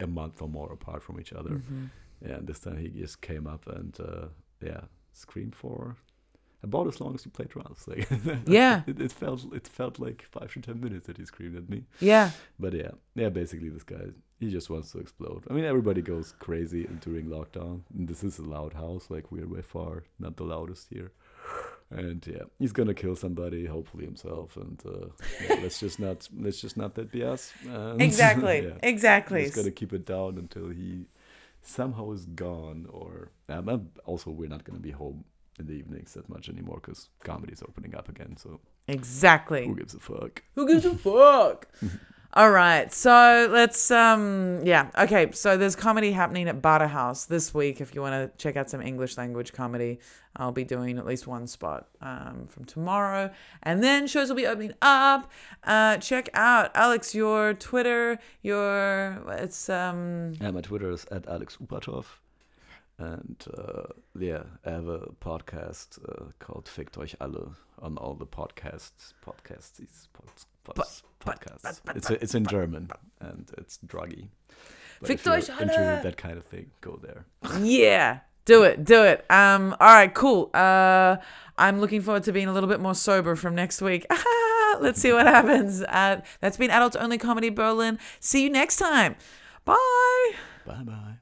Speaker 2: a month or more apart from each other.
Speaker 1: Mhm.
Speaker 2: Yeah, and this time he just came up and uh, yeah, screamed for. About as long as you play drums. Like <laughs>
Speaker 1: Yeah.
Speaker 2: it, it felt it felt like five to ten minutes that he screamed at me.
Speaker 1: Yeah.
Speaker 2: But yeah, yeah, basically this guy he just wants to explode. I mean, everybody goes crazy during lockdown. And this is a loud house, like we're by far not the loudest here. And yeah, he's gonna kill somebody, hopefully himself. And uh, yeah, let's just not let's just not that BS. <laughs> And,
Speaker 1: Exactly. <laughs>
Speaker 2: yeah,
Speaker 1: Exactly.
Speaker 2: just gotta keep it down until he somehow is gone. Or um, also we're not gonna be home in the evenings that much anymore because comedy is opening up again. So
Speaker 1: Exactly.
Speaker 2: who gives a fuck?
Speaker 1: Who gives a fuck? <laughs> All right, so let's um yeah okay. So there's comedy happening at Butter House this week. If you want to check out some English language comedy, I'll be doing at least one spot um, from tomorrow, and then shows will be opening up. Uh, check out Alex your Twitter. Your it's um
Speaker 2: Yeah, my Twitter is at Alex Upatov. And uh, yeah, I have a podcast uh, called Fickt euch alle on all the podcasts, podcasts, pods, pods, podcasts. It's it's in German and it's druggy. But
Speaker 1: Fickt euch
Speaker 2: into
Speaker 1: alle.
Speaker 2: that kind of thing, go there. <laughs>
Speaker 1: yeah. Do it, do it. Um, all right, cool. Uh, I'm looking forward to being a little bit more sober from next week. <laughs> Let's see what happens. Uh, that's been Adults Only Comedy Berlin. See you next time. Bye.
Speaker 2: Bye bye.